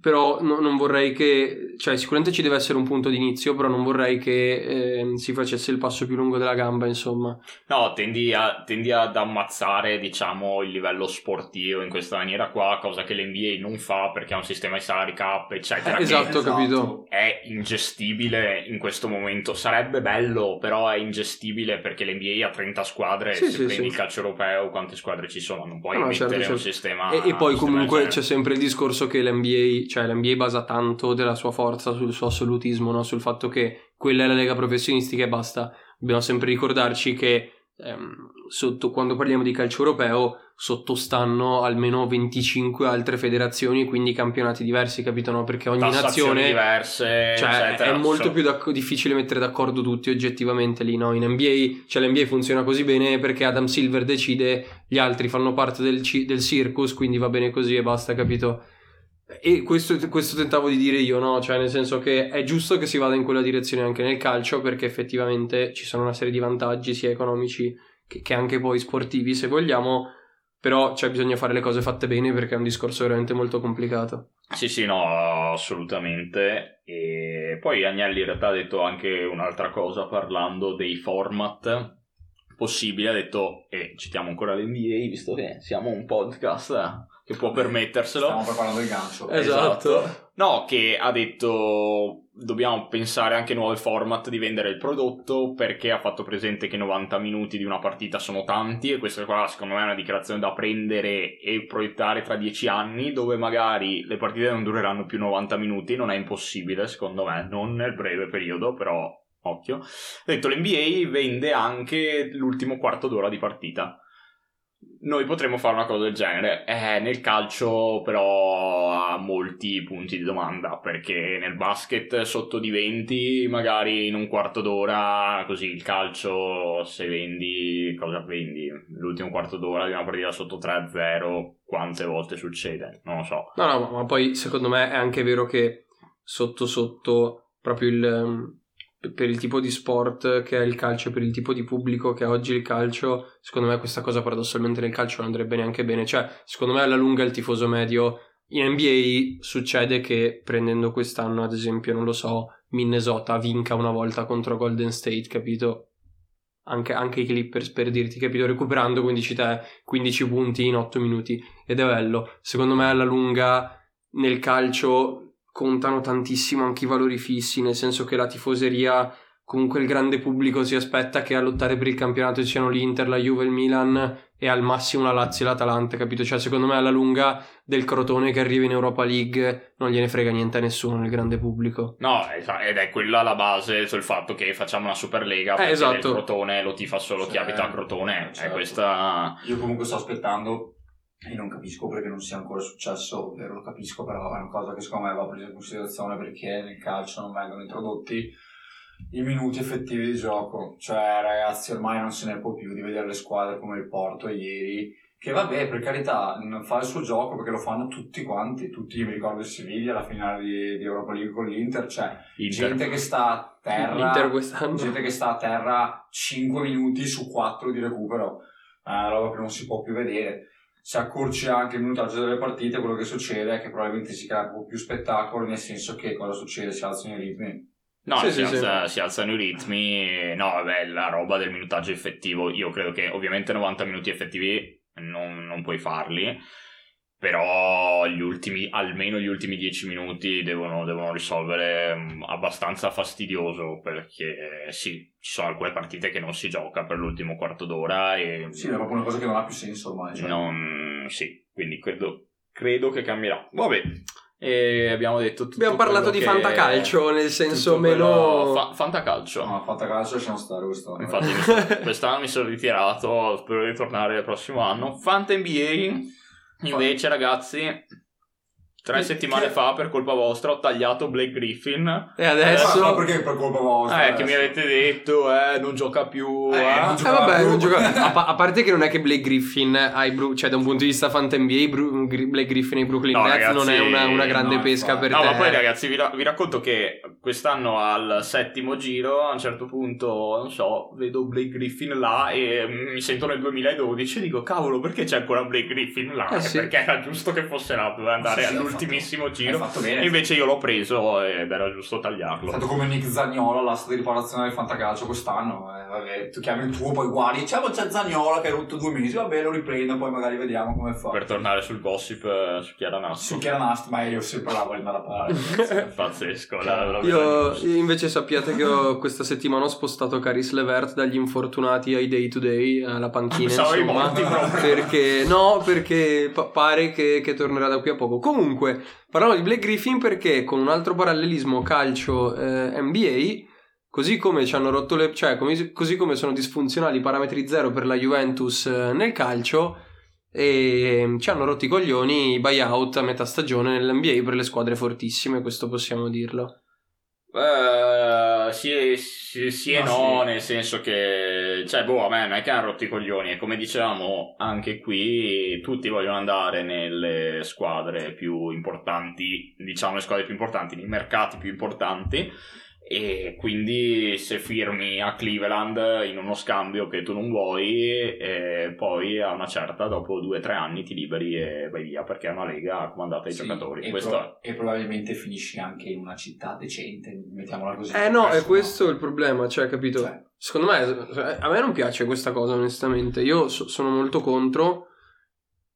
Però no- non vorrei che, cioè sicuramente ci deve essere un punto di inizio, però non vorrei che ehm, si facesse il passo più lungo della gamba, insomma. No, tendi, a- tendi ad ammazzare, diciamo, il livello sportivo in questa maniera qua, cosa che l'NBA non fa perché ha un sistema di salary cap, eccetera. Eh, che esatto, capito. È ingestibile in questo momento. Sarebbe bello, però è ingestibile perché l'NBA ha 30 squadre. Sì, se sì, prendi sì. il calcio europeo, quante squadre ci sono? Non puoi No, mettere certo, un certo. sistema. E, e poi un sistema comunque c'è sempre il discorso che l'NBA, cioè l'NBA basa tanto della sua forza sul suo assolutismo, no? sul fatto che quella è la lega professionistica e basta. Dobbiamo sempre ricordarci che ehm, sotto, quando parliamo di calcio europeo sottostanno almeno 25 altre federazioni, quindi campionati diversi, capito? No? Perché ogni nazione diverse, cioè, eccetera. è molto più d'acc- difficile mettere d'accordo tutti oggettivamente lì, no? In NBA, cioè l'NBA funziona così bene perché Adam Silver decide, gli altri fanno parte del, ci- del circus, quindi va bene così e basta, capito? E questo, questo tentavo di dire io, no? Cioè, nel senso che è giusto che si vada in quella direzione anche nel calcio, perché effettivamente ci sono una serie di vantaggi, sia economici che, che anche poi sportivi, se vogliamo. Però cioè, bisogna fare le cose fatte bene perché è un discorso veramente molto complicato. Sì, sì, no, assolutamente. E poi Agnelli in realtà ha detto anche un'altra cosa parlando dei format possibili. Ha detto, e citiamo ancora l'NBA, visto che siamo un podcast che può permetterselo. Stiamo preparando il gancio. Esatto. No, che ha detto dobbiamo pensare anche a nuovi format di vendere il prodotto perché ha fatto presente che 90 minuti di una partita sono tanti e questa qua secondo me è una dichiarazione da prendere e proiettare tra 10 anni dove magari le partite non dureranno più 90 minuti, non è impossibile secondo me, non nel breve periodo però occhio. Ha detto l'NBA vende anche l'ultimo quarto d'ora di partita noi potremmo fare una cosa del genere. Eh, nel calcio, però, ha molti punti di domanda. Perché nel basket sotto di 20, magari in un quarto d'ora, così il calcio, se vendi, cosa vendi? L'ultimo quarto d'ora di una partita sotto 3-0, quante volte succede? Non lo so. No, no, ma poi secondo me è anche vero che sotto sotto proprio il per il tipo di sport che è il calcio, per il tipo di pubblico che è oggi il calcio, secondo me questa cosa paradossalmente nel calcio non andrebbe neanche bene. Cioè, secondo me alla lunga il tifoso medio in NBA succede che prendendo quest'anno, ad esempio, non lo so, Minnesota vinca una volta contro Golden State, capito? Anche, anche i Clippers per dirti, capito? Recuperando 15 te 15 punti in 8 minuti ed è bello. Secondo me alla lunga nel calcio contano tantissimo anche i valori fissi, nel senso che la tifoseria, comunque il grande pubblico si aspetta che a lottare per il campionato ci siano l'Inter, la Juve, il Milan e al massimo la Lazio e l'Atalanta, capito? Cioè secondo me alla lunga del Crotone che arriva in Europa League non gliene frega niente a nessuno nel grande pubblico. No, ed è quella la base sul fatto che facciamo una Superlega perché esatto. il Crotone lo tifa solo chi Sì, abita a Crotone. È certo. questa... Io comunque sto aspettando e non capisco perché non sia ancora successo, ovvero lo capisco, però è una cosa che secondo me va presa in considerazione perché nel calcio non vengono introdotti i minuti effettivi di gioco. Cioè, ragazzi, ormai non se ne può più di vedere le squadre come il Porto ieri, che vabbè, per carità, non fa il suo gioco perché lo fanno tutti quanti, tutti, io mi ricordo il Seviglia, la finale di, di Europa League con l'Inter, cioè Inter. gente che sta a terra gente che sta a terra 5 minuti su 4 di recupero è una roba che non si può più vedere se accorci anche il minutaggio delle partite quello che succede è che probabilmente si crea un po' più spettacolo nel senso che cosa succede? si alzano i ritmi No, Sì, si, sì, alza- si alzano i ritmi. No, vabbè, la roba del minutaggio effettivo. Io credo che ovviamente 90 minuti effettivi non, non puoi farli. Però gli ultimi, almeno gli ultimi 10 minuti devono, devono risolvere mm, abbastanza fastidioso. Perché sì, ci sono alcune partite che non si gioca per l'ultimo quarto d'ora. E sì è proprio una cosa che non ha più senso ormai cioè. non, sì, quindi credo, credo che cambierà. Vabbè, e abbiamo detto tutto Abbiamo parlato di fantacalcio, nel senso meno... fa- fantacalcio. no, fatta calcio lasciamo stare quest'anno Infatti, mi sono- quest'anno mi sono ritirato. Spero di tornare il prossimo anno. Fanta NBA, invece, ragazzi, tre settimane che- fa, per colpa vostra, ho tagliato Blake Griffin. E Eh, adesso... ma perché per colpa vostra Eh, che mi adesso? avete detto, eh, non gioca più. Eh, eh. non Eh vabbè, più. non gioca- a, pa- a parte che non è che Blake Griffin ai Bru- cioè da un punto di vista Fanta NBA, Bru- Blake Griffin ai Brooklyn No, Nets ragazzi, non è una, una grande no, pesca per No, te. ma poi ragazzi, vi, ra- vi racconto che quest'anno al settimo giro, a un certo punto, non so, vedo Blake Griffin là e mi sento nel 2012 e dico, cavolo, perché c'è ancora Blake Griffin là? Eh, sì. Perché era giusto che fosse là, doveva andare Sì, sì, hai all'ultimissimo fatto- giro. hai fatto bene invece io l'ho preso ed era giusto È tagliarlo. stato come Nick Zagnola all'asta di riparazione del fantacalcio quest'anno. Eh, vabbè, tu chiami il tuo, poi guardi, diciamo c'è Zagnola che hai rotto due mesi, vabbè lo riprendo, poi magari vediamo come fa. Per tornare sul gossip eh, su Chiara Nassi. Su Chiara Nast, ma io sempre là voglio andare a parlare. Pazzesco. la- la- Io, invece sappiate che ho- questa settimana ho spostato Caris Levert dagli infortunati ai day to day alla panchina Pensavo insomma morti perché no perché pa- pare che, che tornerà da qui a poco comunque parliamo di Blake Griffin perché con un altro parallelismo calcio eh, NBA così come ci hanno rotto le cioè come- così come sono disfunzionali i parametri zero per la Juventus eh, nel calcio e ci hanno rotto i coglioni i buyout a metà stagione nell'NBA per le squadre fortissime, questo possiamo dirlo. Eh, sì, sì, sì e No, no, sì. nel senso che, cioè, boh, a me non è che hanno rotto i coglioni, e come dicevamo anche qui, tutti vogliono andare nelle squadre più importanti, diciamo le squadre più importanti, nei mercati più importanti, e quindi se firmi a Cleveland in uno scambio che tu non vuoi, e poi a una certa, dopo due o tre anni, ti liberi e vai via, perché è una lega comandata dai Sì, giocatori. e, Questo pro- e probabilmente finisci anche in una città decente, mettiamola così. Eh no, è Questo questo il problema, cioè, capito? Cioè, Secondo me, a me non piace questa cosa, onestamente. Io so- sono molto contro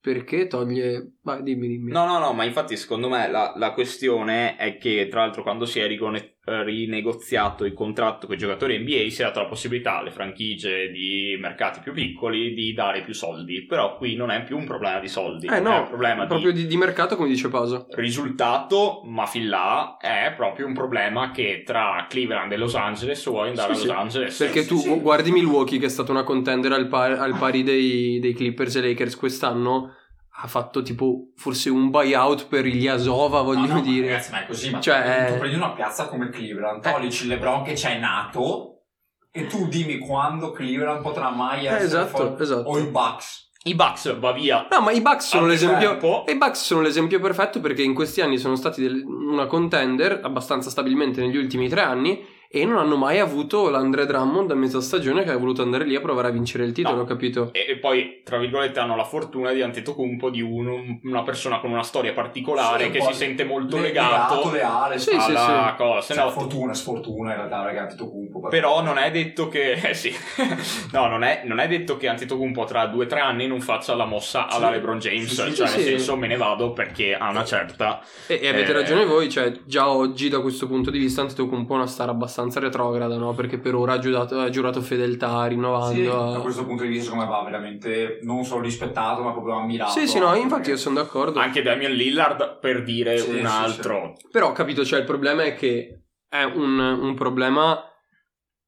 perché toglie... Vai, dimmi, dimmi. No, no, no, ma infatti secondo me la, la questione è che tra l'altro quando si è eh, rinegoziato il contratto con i giocatori NBA si è dato la possibilità alle franchigie di mercati più piccoli di dare più soldi, però qui non è più un problema di soldi, Eh è no, un problema proprio di di, mercato, come dice Paso. risultato, ma fin là è proprio un problema che tra Cleveland e Los Angeles vuoi andare Sì, a sì. Los Angeles. Perché tu sì. guardi Milwaukee, che è stata una contender al, par- al pari dei, dei Clippers e Lakers quest'anno, ha fatto tipo forse un buyout per Ilyasova, voglio no, no, ma dire. Ragazzi, ma è così, ma Cioè, tu eh. prendi una piazza come Cleveland, togli il LeBron che c'è nato e tu dimmi quando Cleveland potrà mai Eh, essere esatto, fuori- esatto. o i Bucks. I Bucks va via. No, ma i Bucks sono l'esempio. tempo. I Bucks sono l'esempio perfetto perché in questi anni sono stati del- una contender abbastanza stabilmente negli ultimi tre anni e non hanno mai avuto l'Andre Drummond a mezza stagione che ha voluto andare lì a provare a vincere il titolo, No. capito? E, e poi, tra virgolette, hanno la fortuna di Antetokounmpo di un- una persona con una storia particolare Sì, che si sente molto le- legato, leale, Sì, sì, alla sì. cosa. Se Cioè, no- fortuna, sfortuna in realtà, ragazzi, Antetokounmpo. però non è detto che... Eh sì. no, non è, non è detto che Antetokounmpo tra due o tre anni non faccia la mossa alla Sì. LeBron James. Sì, sì, cioè, sì, nel sì. senso, me ne vado perché ha una certa... E, e avete Eh. ragione voi, cioè già oggi da questo punto di vista Antetokounmpo è una star abbastanza retrograda, no? Perché per ora ha giurato, ha giurato fedeltà rinnovando. Sì, a- da questo punto di vista come va veramente non solo rispettato ma proprio ammirato. Sì, sì, no, infatti perché- io sono d'accordo. Anche Damian Lillard, per dire Sì, un sì, altro. Però, capito, cioè il problema è che è un, un problema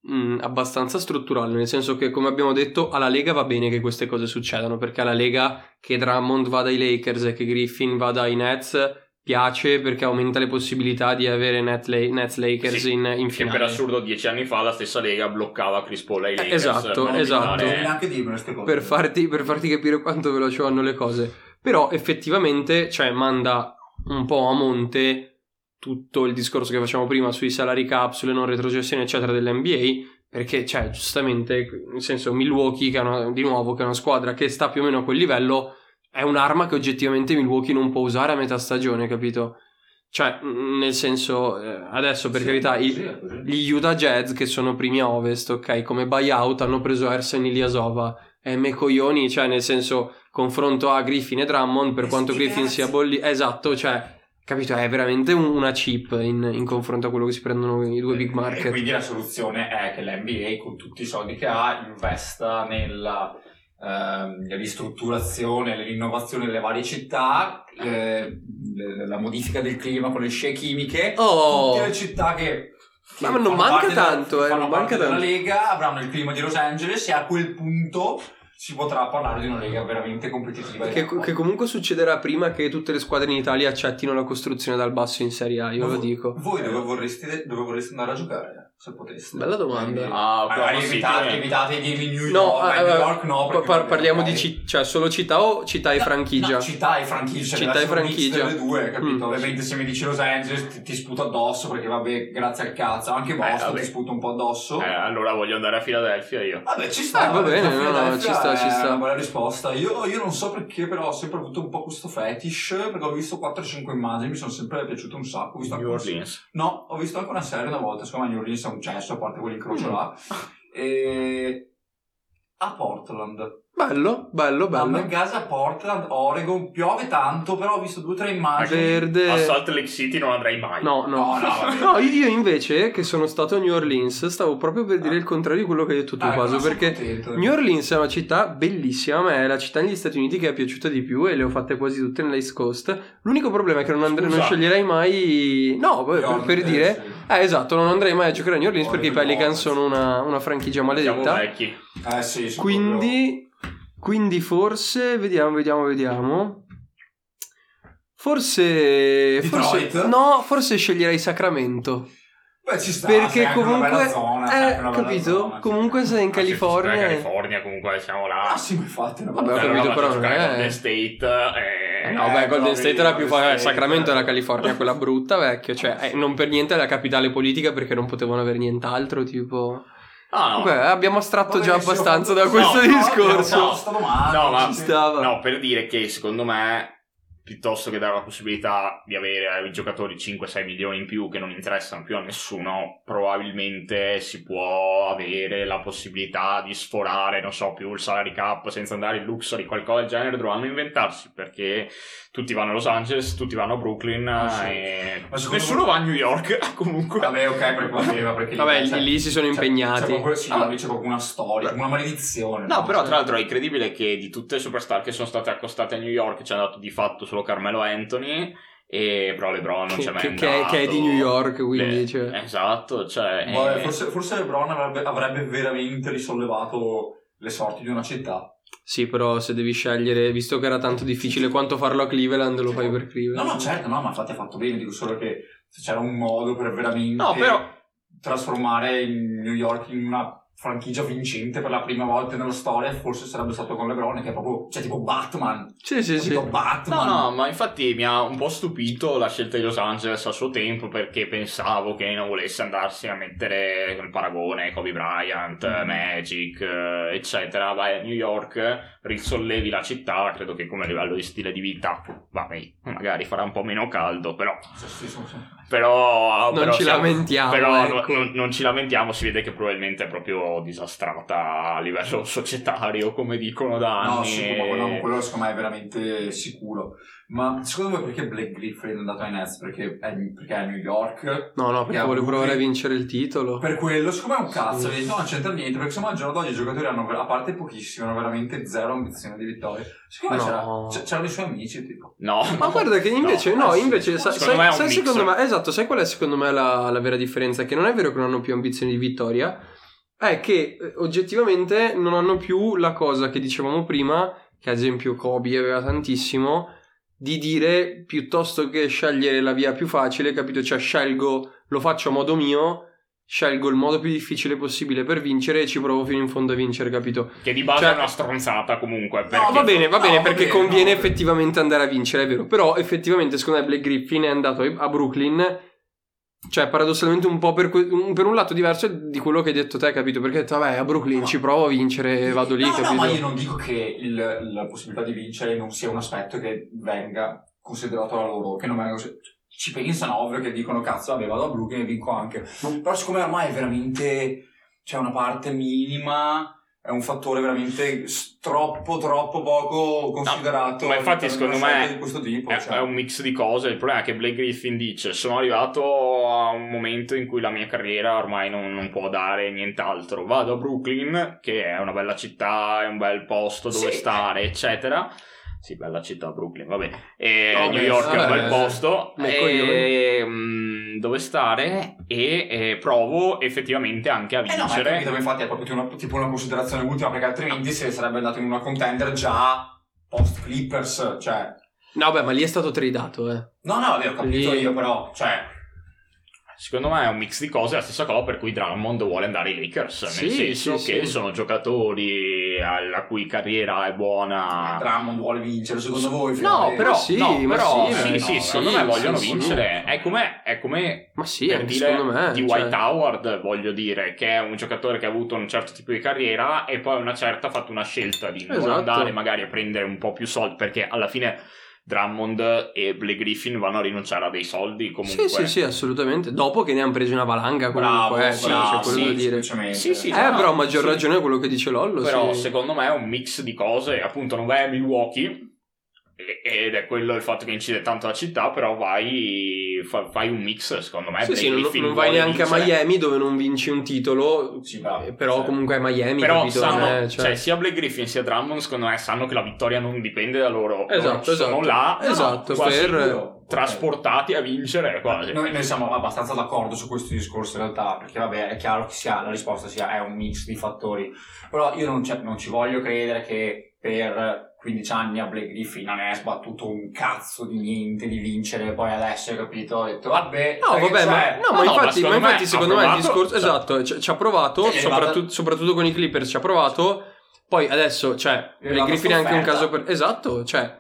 mh, abbastanza strutturale, nel senso che, come abbiamo detto, alla Lega va bene che queste cose succedano, perché alla Lega che Drummond vada ai Lakers e che Griffin vada ai Nets piace perché aumenta le possibilità di avere Net La- Nets Lakers Sì, in, in Che finale. per assurdo dieci anni fa la stessa Lega bloccava Chris Paul ai Lakers. esatto, per esatto. Cose. per farti, per farti capire quanto veloce vanno le cose. Però effettivamente, cioè, manda un po' a monte tutto il discorso che facciamo prima sui salary cap, sulle non retrocessioni, eccetera, dell'NBA. Perché, cioè, giustamente, nel senso, Milwaukee, che è una- di nuovo, che è una squadra che sta più o meno a quel livello, è un'arma che oggettivamente Milwaukee non può usare a metà stagione, capito? Cioè, nel senso, eh, adesso per Sì, carità, è i- gli Utah Jazz, che sono primi a ovest, ok, come buyout hanno preso Ersen Ilyasova e me coglioni, cioè nel senso, confronto a Griffin e Drummond, per Eh, quanto Griffin cazzi. sia bolli... Esatto, cioè, capito, è veramente un- una chip in, in confronto a quello che si prendono i due big E market. quindi la soluzione è che l'NBA, con tutti i soldi che ha, investa nella ehm, ristrutturazione, l'innovazione delle varie città, eh, la modifica del clima con le scie chimiche. Oh! Tutte le città che. Ma non fanno manca tanto, eh, fanno non manca tanto. Lega avranno il clima di Los Angeles e a quel punto si potrà parlare di una Lega veramente competitiva. Che, che comunque succederà prima che tutte le squadre in Italia accettino la costruzione dal basso in Serie A, io Ma lo dico. Voi dove vorreste, dove vorreste andare a giocare? Se poteste. Bella domanda. Ah, Oklahoma City, evitate, eh. evitate di dirmi New No, York, eh, New eh, York no. Pa- par- parliamo di ok. ci- cioè solo città o città e No, franchigia? no, città e franchigia. Città e franchigia. delle due, capito? Mm. Ovviamente se mi dici Los Angeles ti, ti sputo addosso perché vabbè, grazie al cazzo. Anche Boston vabbè. ti sputo un po' addosso. Eh, allora voglio andare a Philadelphia io. Vabbè, ci sta. Eh, va bene, no, no, ci sta, ci è sta. una bella risposta. Io, io non so perché, però ho sempre avuto un po' questo fetish. Perché ho visto 4-5 immagini, mi sono sempre piaciuto un sacco. Ho visto New anche una- Orleans. No, ho visto anche una serie una volta, secondo me New Orleans è un cesso, a parte quell'incrocio Mm. là. E... A Portland. Bello, bello, bello. casa a Portland, Oregon, piove tanto, però ho visto due o tre immagini. Verde. A Salt Lake City non andrei mai. No, no. No, no. No, io invece, che sono stato a New Orleans, stavo proprio per dire il contrario di quello che hai detto tu, Ah, Paso, sono perché contento. New Orleans è una città bellissima, a me è la città negli Stati Uniti che è piaciuta di più e le ho fatte quasi tutte nell'East Coast. L'unico problema è che non, andre- non sceglierei mai... No, per, per eh, dire... sì. Eh, esatto, non andrei mai a giocare a New Orleans perché i Pelicans sono una, una franchigia Siamo maledetta. vecchi. Eh sì, sono Quindi Quindi forse, vediamo, vediamo, vediamo. Forse, forse no, forse sceglierei Sacramento. Beh, ci sta, perché comunque bella zona, eh, capito? zona, comunque sei in Ah, California. in California comunque siamo là. Ah, sì, infatti, una Vabbè, ho Però capito, però non è- State eh, Eh, no, Eh, beh, Golden State era più fa- State, Sacramento eh. California, quella brutta, vecchio. Cioè, eh, non per niente è la capitale politica perché non potevano avere nient'altro. Tipo, Ah, no. Comunque, abbiamo astratto Vabbè, già abbastanza fatto- da questo No, no, discorso. no, domanda, No, ma- Ci sì. stava. No, per dire che secondo me, piuttosto che dare la possibilità di avere ai giocatori 5-6 milioni in più che non interessano più a nessuno, probabilmente si può avere la possibilità di sforare, non so, più il salary cap senza andare in luxury, qualcosa del genere, dovranno inventarsi perché tutti vanno a Los Angeles, tutti vanno a Brooklyn Ah, sì. e nessuno me- va a New York comunque. Vabbè, ok, perché poteva, perché Vabbè, c'è- lì, lì si sono c'è- impegnati. C'è proprio, sì, Allora- lì c'è proprio una storia, una maledizione. No, però Cioè- tra l'altro è incredibile che di tutte le superstar che sono state accostate a New York ci è andato di fatto solo Carmelo Anthony e però LeBron non che, c'è mai che- andato. che è di New York, quindi. Le- cioè. Esatto, cioè... Vabbè, eh, forse, forse LeBron avrebbe, avrebbe veramente risollevato le sorti di una città. Sì, però se devi scegliere, visto che era tanto difficile quanto farlo a Cleveland, lo fai per Cleveland. No, no, certo, no, ma infatti ha fatto bene, dico solo che se c'era un modo per veramente No, però... trasformare New York in una franchigia vincente per la prima volta nella storia, forse sarebbe stato con LeBron, che è proprio, cioè tipo Batman. Sì, sì, sì. Capito? No, Batman. no, ma infatti mi ha un po' stupito la scelta di Los Angeles a suo tempo perché pensavo che non volesse andarsi a mettere il paragone Kobe Bryant, Mm. Magic, eh, eccetera. Vai a New York, risollevi la città, credo che come livello di stile di vita, vabbè, magari farà un po' meno caldo, però... Sì, sì, sì, sì. però Non però ci siamo- lamentiamo, Però ecco. non, non ci lamentiamo, si vede che probabilmente è proprio disastrata a livello societario, come dicono da anni. No, e- ma quello, quello secondo me è veramente sicuro. Ma secondo voi perché Blake Griffin è andato ai Nets? Perché è, perché è a New York? No, no, perché a vuole provare a vincere il titolo. Per quello, secondo me è un cazzo, Sì. no, non c'entra niente, perché secondo me al giorno d'oggi i giocatori hanno, a parte pochissimi, hanno veramente zero ambizione di vittoria. Secondo me No. c'era- c- c'erano i suoi amici, tipo. No, Ma guarda che invece, no, sì. invece, sa- Secondo sai, me è un sai secondo me, esatto, sai qual è secondo me la, la vera differenza? Che non è vero che non hanno più ambizioni di vittoria, è che eh, oggettivamente non hanno più la cosa che dicevamo prima, che ad esempio Kobe aveva tantissimo, di dire piuttosto che scegliere la via più facile, capito? Cioè scelgo, lo faccio a modo mio, scelgo il modo più difficile possibile per vincere e ci provo fino in fondo a vincere, capito? che di base Cioè- è una stronzata comunque. No, perché- va bene, va no, bene, va perché bene, conviene no, effettivamente andare a vincere, è vero. Però effettivamente, secondo me, Blake Griffin è andato a Brooklyn. Cioè, paradossalmente, un po' per, que- un, per un lato diverso di quello che hai detto te, capito? Perché hai detto, vabbè, a Brooklyn No. ci provo a vincere e vado lì, no, capito? No, ma io non dico che il- la possibilità di vincere non sia un aspetto che venga considerato da loro, che non venga consi- ci pensano, ovvio, che dicono cazzo, vabbè, vado a Brooklyn e vinco anche. Però siccome ormai è veramente, c'è una parte minima, è un fattore veramente troppo, troppo poco considerato. ma infatti, secondo me, scelta di questo tipo. È, cioè. è un mix di cose. Il problema è che Blake Griffin dice: Sono arrivato a un momento in cui la mia carriera ormai non, non può dare nient'altro. Vado a Brooklyn, che è una bella città, è un bel posto dove Sì. stare, eccetera. Sì, bella città Brooklyn, vabbè. E Vabbè, New York è un bel posto Me e, mm, dove stare e, e provo effettivamente anche a Eh no, vincere. capito, infatti è proprio una, tipo una considerazione ultima, perché altrimenti se sarebbe andato in una contender già post Clippers, cioè... No, beh, ma lì è stato tradato, eh. No, no, vabbè, ho capito Lì- io, però, cioè... Secondo me è un mix di cose, la stessa cosa per cui Drummond vuole andare ai Lakers, Sì, nel senso sì, che sì. sono giocatori alla cui carriera è buona. Drummond vuole vincere, secondo voi? No, però, sì, no, però sì, sì, no, secondo sì, me vogliono sì, sì. vincere. È come, è come Ma sì, per dire secondo me. di cioè- White Howard, voglio dire, che è un giocatore che ha avuto un certo tipo di carriera e poi a una certa ha fatto una scelta di non Esatto. andare magari a prendere un po' più soldi, perché alla fine Drummond e Blake Griffin vanno a rinunciare a dei soldi comunque. Sì, sì, sì, assolutamente. Dopo che ne hanno presi una valanga, Bravo, comunque, eh, cioè, bravo, quello sì, dire. Sì, sì, Eh, no, però a maggior sì. ragione quello che dice Lollo. Però sì. secondo me è un mix di cose, appunto non vai a Milwaukee ed è quello il fatto che incide tanto la città, però vai, fa- fai un mix secondo me. Sì, sì, non, non vai neanche a vincere. Miami dove non vinci un titolo, Sì, bravo. eh, però Sì. comunque è Miami, Però capito? sanno, è- cioè... cioè- sia Blake Griffin sia Drummond secondo me sanno che la vittoria non dipende da loro. Esatto, Loro sono esatto. là Esatto, quasi per- trasportati a vincere quasi. Noi, noi siamo abbastanza d'accordo su questo discorso in realtà, perché vabbè è chiaro che sia, la risposta sia è un mix di fattori, però io non, cioè, non ci voglio credere che per 15 anni a Blake Griffin non è sbattuto un cazzo di niente di vincere, poi adesso hai capito, ho detto vabbè, No, vabbè, ma, no, ma No, no, ma infatti, secondo me infatti secondo me il discorso... cioè- Esatto, ci, ci ha provato, soprattutto, soprattutto con i Clippers ci ha provato. Poi adesso, cioè, Blake Griffin è anche un caso... Per... Esatto, cioè,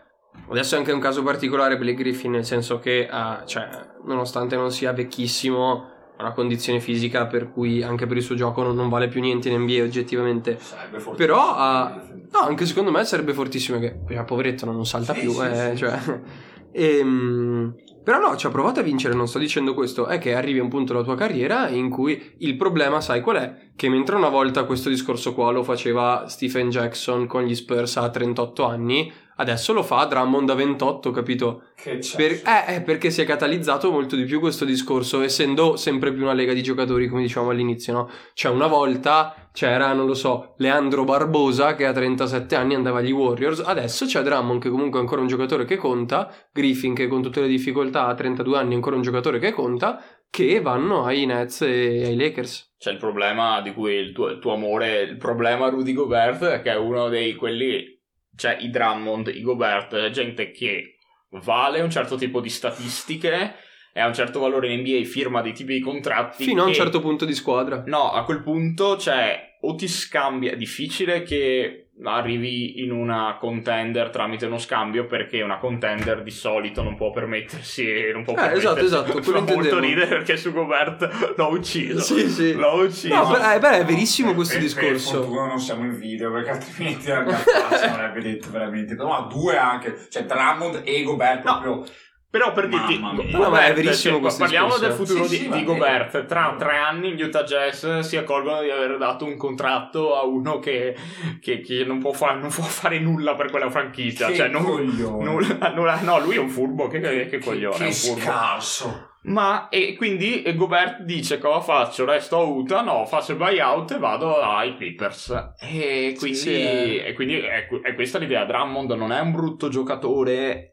adesso è anche un caso particolare Blake Griffin, nel senso che, ha, cioè, nonostante non sia vecchissimo, una condizione fisica per cui anche per il suo gioco non, non vale più niente in NBA oggettivamente. Sarebbe fortissimo. Però ha... No, anche secondo me sarebbe fortissimo che... Cioè, poveretto non salta Sì, più, sì, eh, sì. cioè... Ehm, Però no, ci ha provato a vincere, non sto dicendo questo, è che arrivi a un punto della tua carriera in cui il problema, sai qual è? Che mentre una volta questo discorso qua lo faceva Stephen Jackson con gli Spurs a 38 anni, adesso lo fa Drummond a 28, capito? Che c'è? Per- eh, eh, perché si è catalizzato molto di più questo discorso, essendo sempre più una lega di giocatori, come dicevamo all'inizio, no? Cioè, una volta c'era, non lo so, Leandro Barbosa che a 37 anni andava agli Warriors, adesso c'è Drummond che comunque è ancora un giocatore che conta, Griffin che con tutte le difficoltà a 32 anni è ancora un giocatore che conta, che vanno ai Nets e ai Lakers. C'è il problema di cui il tuo, il tuo amore, il problema Rudy Gobert, è che è uno dei quelli, cioè i Drummond, i Gobert, gente che vale un certo tipo di statistiche e ha un certo valore in NBA, firma dei tipi di contratti. Fino a un che- certo punto di squadra. No, a quel punto, cioè, o ti scambi, è difficile che arrivi in una contender tramite uno scambio perché una contender di solito non può permettersi non può Eh, permettersi esatto, esatto, fa molto intendevo. ridere perché su Gobert l'ho ucciso Sì, sì. l'ho ucciso No, beh, eh, beh, è verissimo questo Per- Per discorso. fortuna non siamo in video perché altrimenti la mia faccia non avrebbe detto veramente. No, ma due anche. Cioè Drummond e Gobert No. proprio. Però per dirti, Mamma mia. Gobert, No, ma è verissimo cioè, questo parliamo discorso. del futuro Sì, sì, di, va di. Gobert. Tra tre anni gli Utah Jazz si accorgono di aver dato un contratto a uno che, che- che non, può fa- non può fare nulla per quella franchigia. Che cioè, non- coglione. nulla- nulla- no, lui è un furbo. Che, che- che coglione, è Che un furbo. scarso. Ma e quindi e Gobert dice cosa faccio? Resto a Utah? No, faccio il buyout e vado ai Clippers. E quindi, Sì, eh. e quindi è, è questa l'idea. Drummond non è un brutto giocatore.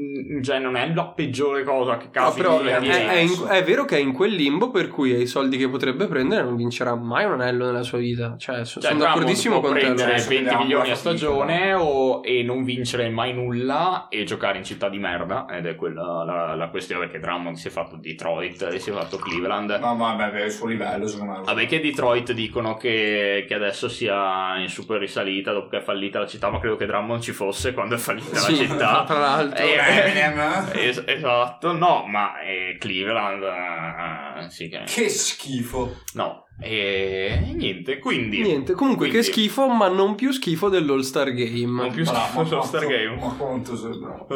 Mm, Cioè, non è la peggiore cosa che No, capita però in è, è in- è vero che è in quel limbo per cui ai soldi che potrebbe prendere non vincerà mai un anello nella sua vita. Cioè, so- Cioè, sono d'accordissimo con te. prendere allora. 20 Vediamo milioni a stagione no? o- e non vincere mai nulla e giocare in città di merda. Ed è quella la, la questione perché Drummond si è fatto Detroit e si è fatto Cleveland. No, ma vabbè, il suo livello secondo me. Vabbè che Detroit dicono che, che adesso sia in super risalita dopo che è fallita la città, ma credo che Drummond ci fosse quando è fallita Sì, la città. tra l'altro. Eh, Eminem. Es- esatto, no, ma eh, Cleveland, eh, sì che... Che schifo. No, e niente, quindi... Niente, comunque Quindi- che schifo, ma non più schifo dell'All-Star Game. Non più schifo sullo ma Star quanto- Game. Ma quanto sei bravo.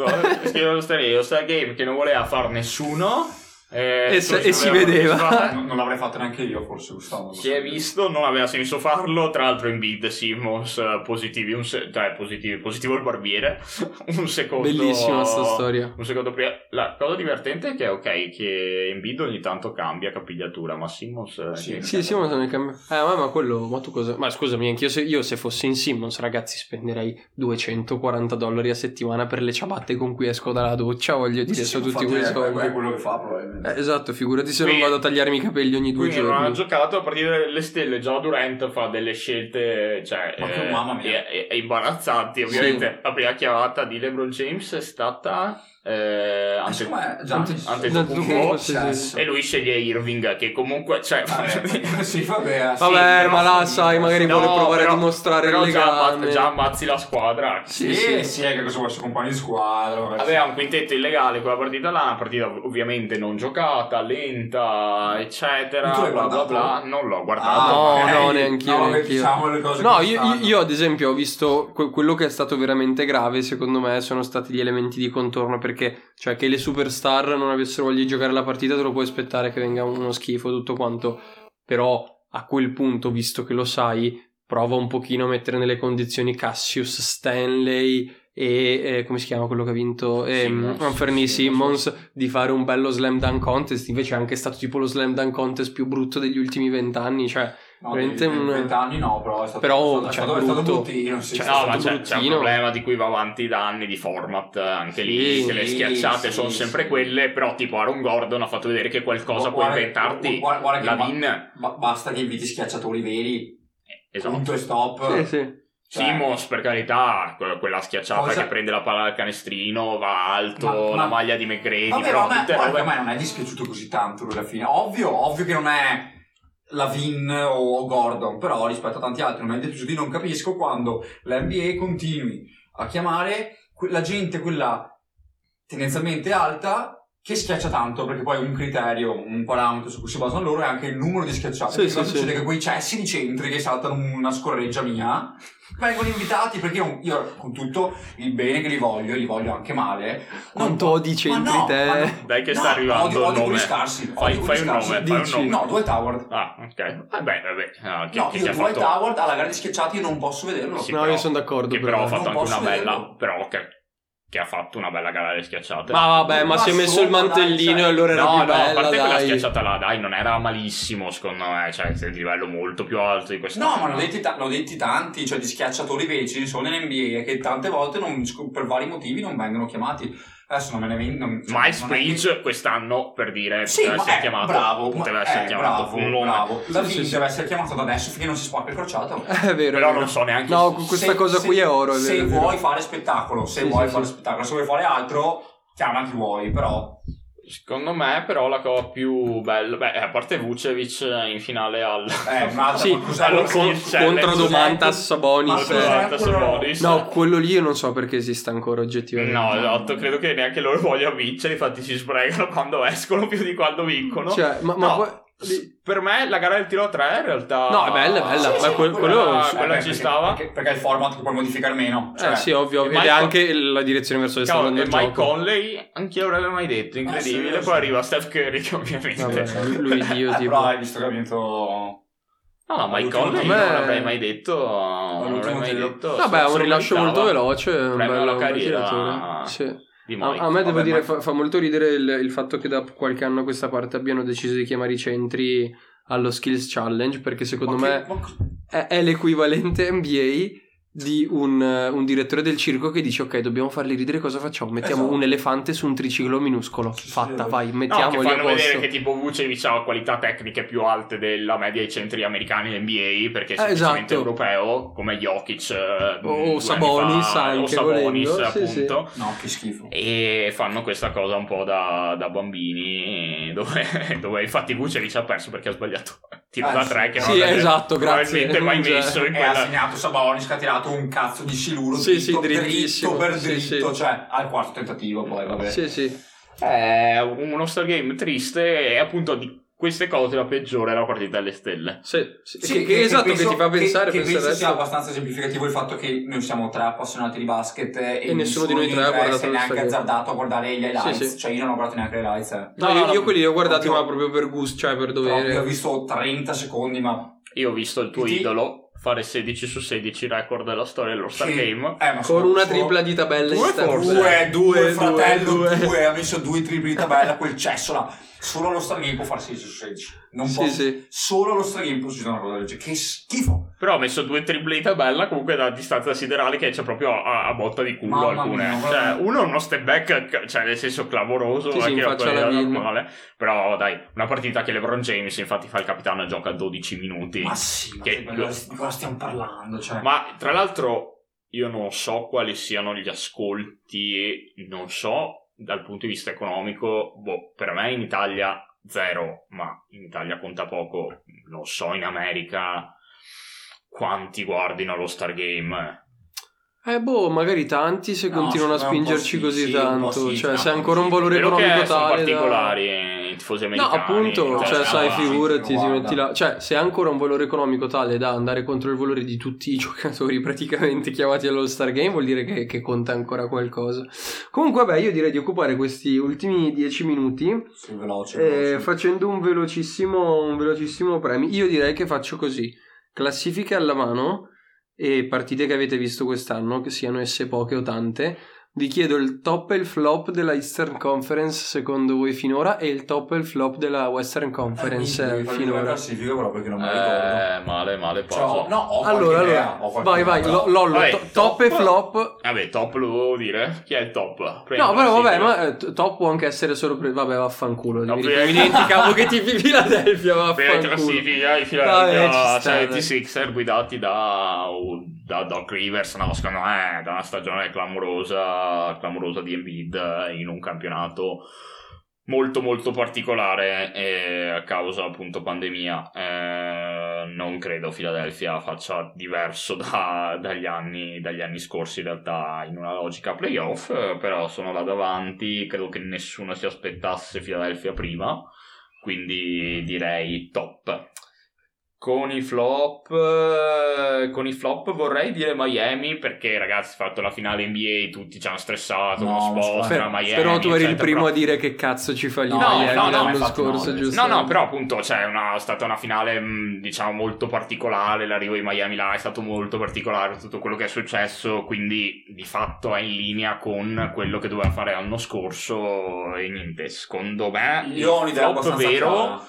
Scrive lo Star Game, lo Star Game che non voleva far nessuno. Eh, E se- non e si vedeva. partecipare. Non, non l'avrei fatto neanche io, forse, Gustavo. Si è visto, non aveva senso farlo. Tra l'altro, in bid Simmons eh, positivi, un se- cioè positivi, positivo il barbiere. Un secondo. Bellissima sta storia. Un secondo prima. La cosa divertente è che, ok, che in bid ogni tanto cambia capigliatura, ma Simmons. eh, Sì. Sì, Simmons nel cambio. Eh, ma, ma quello, ma tu cosa? Ma scusami, anch'io se, io se fossi in Simmons, ragazzi, spenderei 240 dollari a settimana per le ciabatte con cui esco dalla doccia. Voglio dire, sono tutti quei È soldi. quello che fa, probabilmente. Eh, esatto, figurati se non Quindi- vado a tagliarmi i capelli ogni due Quindi non ha giorni. giocato a partire dalle stelle. Già Durant fa delle scelte, cioè, Ma eh, mamma mia. e- e- imbarazzanti. Ovviamente, la prima chiamata di LeBron James è stata eh, Ma ante- Antetokounmpo. Che Sì, sì. cesso. e lui sceglie Irving, che comunque, cioè, Vabbè, sì, vabbè. sì, Vabbè, ma là, sai, magari No, vuole provare però- a dimostrare però il già, legame. ammazzi, già ammazzi la squadra. Sì, Sì, sì. sì, è che cosa vuoi essere compagno di squadra. vabbè, Aveva sì. un quintetto illegale quella partita là, una partita ovviamente non giocata, lenta, eccetera, bla bla bla. Non l'ho guardato. Ah, No, no, neanch'io, No, neanch'io. diciamo le cose No, io, io- io, ad esempio ho visto que- quello che è stato veramente grave, secondo me, sono stati gli elementi di contorno, perché cioè che le superstar non avessero voglia di giocare la partita, te lo puoi aspettare che venga uno schifo, tutto quanto. Però a quel punto, visto che lo sai, prova un pochino a mettere nelle condizioni Cassius Stanley e eh, come si chiama quello che ha vinto Simmons. Anthony Simmons. Simmons di fare un bello slam dunk contest invece è anche stato tipo lo slam dunk contest più brutto degli ultimi vent'anni cioè No, veramente un- 20 anni no, però è stato, Però, è stato, cioè, è stato, brutto. bruttino. Sì, Cioè, No, ma c'è, c'è un problema di cui va avanti da anni di format, anche lì, Sì, che le schiacciate sì, sono sì. sempre quelle, però tipo Aaron Gordon ha fatto vedere che qualcosa può inventarti. guarda- guarda che la ba- Vin, Ba- basta che inviti schiacciatori veri, esatto. punto e stop. sì sì Cioè, Simmons, per carità, que- quella schiacciata Cosa- che prende la palla dal canestrino, va alto, Ma- ma- la maglia di McGrady, Vabbè, però ma a me, tutte guarda, a me non è dispiaciuto così tanto lui alla fine. Ovvio, ovvio che non è Lavin o Gordon, però rispetto a tanti altri non mi non capisco quando la NBA continui a chiamare la gente, quella tendenzialmente alta, che schiaccia tanto, perché poi un criterio, un parametro su cui si basano loro è anche il numero di schiacciate. Sì, sì, cosa sì. succede che quei cessi di centri che saltano una scorreggia mia vengono invitati perché io, io, con tutto il bene che li voglio, li voglio anche male. non Quanto odi ma centri no, te? ma no. Dai che No, sta arrivando odio, odio nome. quelli scarsi. Fai, odio fai quelli un scarsi. nome, fai un nome. No, Dwight Howard. Ah, ok. Vabbè, vabbè. ah, che, no, che, io Dwight fatto... Howard alla gara di schiacciati io non posso vederlo. Sì, no, però- io sono d'accordo. Che però ha fatto anche una bella... Però che, che ha fatto una bella gara alle schiacciate. Ma vabbè, ma Ma si è messo il dai, mantellino cioè- e allora era No, più no, a bella, parte quella dai. schiacciata là, dai, non era malissimo, secondo me, cioè, sei di livello molto più alto di questa. No, ma l'ho detti, ta- l'ho detti tanti, cioè di schiacciatori veri ce ne sono nell'NBA che tante volte non- per vari motivi non vengono chiamati. Adesso non me ne vengo. non- cioè, che- Bridge quest'anno, per dire, Sì, poteva essere eh, chiamato. bravo, poteva ma- essere eh, chiamato bravo, un nome. bravo. La Sì, sì, deve essere chiamato da adesso finché non si spacca il crociato. È vero. Però è vero. non so neanche No, se- questa Se- cosa se- qui è oro. È se vero, è vero. vuoi fare spettacolo, se Sì, vuoi sì, fare sì. spettacolo, se vuoi fare altro, chiama chi vuoi, però. Secondo me, però, la cosa più bella, beh, a parte Vucevic in finale al. Eh, Sì, ma sì, Con- contro Ma Sabonis. Sabonis. No, quello lì io non so perché esista ancora oggettivamente. No, esatto, credo che neanche loro vogliano vincere, infatti si sbregano quando escono più di quando vincono. Cioè, ma, ma No, poi- Per me la gara del tiro a 3 in realtà... No, è bella, è bella. Sì, Ma sì, quel- quella, quello- quella Eh, beh, ci perché- stava. Perché, perché è il format che puoi modificare meno. Cioè, eh, sì, ovvio. e Ed è anche la direzione verso e il Mike gioco. Conley, anche io l'avevo mai detto, incredibile. Ah, sì, Poi sì. arriva Steph Curry, che ovviamente... Vabbè, lui Dio, eh, tipo. però hai visto che ha vinto. No, no, Mike Conley tiro- non me- l'avrei mai detto. Non l'avrei mai detto. Vabbè, un rilascio molto veloce. un Premio bello- alla carriera. Sì. Di A, Mike. a me devo Vabbè, dire, ma- fa, fa molto ridere il, il fatto che da qualche anno a questa parte abbiano deciso di chiamare i centri allo Skills Challenge perché secondo Ma me ma- è, è l'equivalente NBA di un, eh, un direttore del circo che dice ok dobbiamo farli ridere cosa facciamo mettiamo Esatto. un elefante su un triciclo minuscolo Sì, fatta sì. vai No, che fanno vedere che tipo Vucevic ha qualità tecniche più alte della media dei centri americani NBA perché è Eh, semplicemente esatto. europeo come Jokic eh, O Sabonis fa, anche, o Sabonis volendo. Sì, sì. appunto No, che schifo. e fanno questa cosa un po' da, da bambini dove, dove infatti Vucevic ha perso perché ha sbagliato tiro Eh, da sì. tre che Sì, non avrebbe esatto, grazie. probabilmente mai Cioè, messo in E ha quella segnato Sabonis che ha tirato un cazzo di siluro Sì, dritto, sì, dritto per Sì, dritto, sì. cioè al quarto tentativo poi, vabbè. sì sì è uno star game triste e appunto di queste cose la peggiore è la partita delle stelle sì, sì. Sì, che, che esatto penso- che ti fa pensare che, che penso sia adesso- abbastanza esemplificativo il fatto che noi siamo tre appassionati di basket e, E nessuno di noi tre ha guardato lo neanche azzardato a guardare gli highlights Sì, sì. cioè io non ho guardato neanche le highlights eh. No, No, io, no, io quelli li ho guardati proprio- ma proprio per gusto cioè per dovere ho visto 30 secondi ma io ho visto il tuo Ti- idolo fare 16 su 16 record della storia dello Star Sì. Game eh, ma con solo- una tripla di tabella Due forse. due, due, Due, fratello, due, due. ha messo due tripli di tabella, quel cesso là. Solo lo Star Game può 16 su 16. Non Sì, può, sì. Solo lo Star Game può succedere una cosa del genere. Che schifo. Però ho messo due triple in tabella comunque da distanza siderale che c'è proprio a, a botta di culo Mamma alcune. mia, cioè, uno è uno step back, cioè nel senso clamoroso, Sì, sì, anche la normale. Però dai, una partita che LeBron James infatti fa il capitano e gioca 12 minuti. Ma sì, ma Che- che, di cosa stiamo parlando? Cioè. Ma tra l'altro io non so quali siano gli ascolti e non so dal punto di vista economico, boh, per me in Italia zero, ma in Italia conta poco, non so in America quanti guardino lo Star Game. Eh boh, magari tanti se No, continuano a spingerci sì, così sì, tanto, sì, cioè no, se ha ancora un valore economico che sono tale da- particolari i tifosi No, americani. appunto, cioè, no, sai, no, figurati, ti metti là. Cioè, se ha ancora un valore economico tale da andare contro il valore di tutti i giocatori praticamente chiamati all'All Star Game, vuol dire che, che conta ancora qualcosa. Comunque, beh, io direi di occupare questi ultimi dieci minuti Sì, veloce, eh, veloce. facendo un velocissimo, un velocissimo premio. Io direi che faccio così: classifiche alla mano e partite che avete visto quest'anno, che siano esse poche o tante. Vi chiedo il top e il flop della Eastern Conference secondo voi finora e il top e il flop della Western Conference Eh, eh, la finora. classifica però perché non me la ricordo. Eh, male, male, Cioè, no, ho Allora, idea, allora, vai, idea, vai, Lo- Lollo, Vabbè, to- top e top. flop. Vabbè, top lo devo dire. Chi è il top? Prendi No, la però vabbè, ma eh, top può anche essere solo pre- Vabbè, vaffanculo. No, mi, dimenticavo che tifi Philadelphia, Per vaffanculo. classifica i Philadelphia sta, dai. 76er guidati da un da Doc Rivers, no, secondo me da una stagione clamorosa, clamorosa di Embiid in un campionato molto molto particolare eh, a causa appunto pandemia. Eh, non credo Philadelphia faccia diverso da- dagli, anni, dagli anni scorsi in realtà in una logica playoff, eh, però sono là davanti, credo che nessuno si aspettasse Philadelphia prima, quindi direi top. Con i flop, eh, con i flop vorrei dire Miami perché ragazzi, fatto la finale NBA, tutti ci hanno stressato, No, uno sposta, scusa, Miami. però tu eri il primo però- a dire che cazzo ci fa gli No, Miami no, no, l'anno scorso, no, giusto? No, no, però appunto c'è una, è stata una finale mh, diciamo molto particolare, l'arrivo di Miami là è stato molto particolare tutto quello che è successo, quindi di fatto è in linea con quello che doveva fare l'anno scorso e niente, secondo me Io ho un'idea flop abbastanza vero chiara.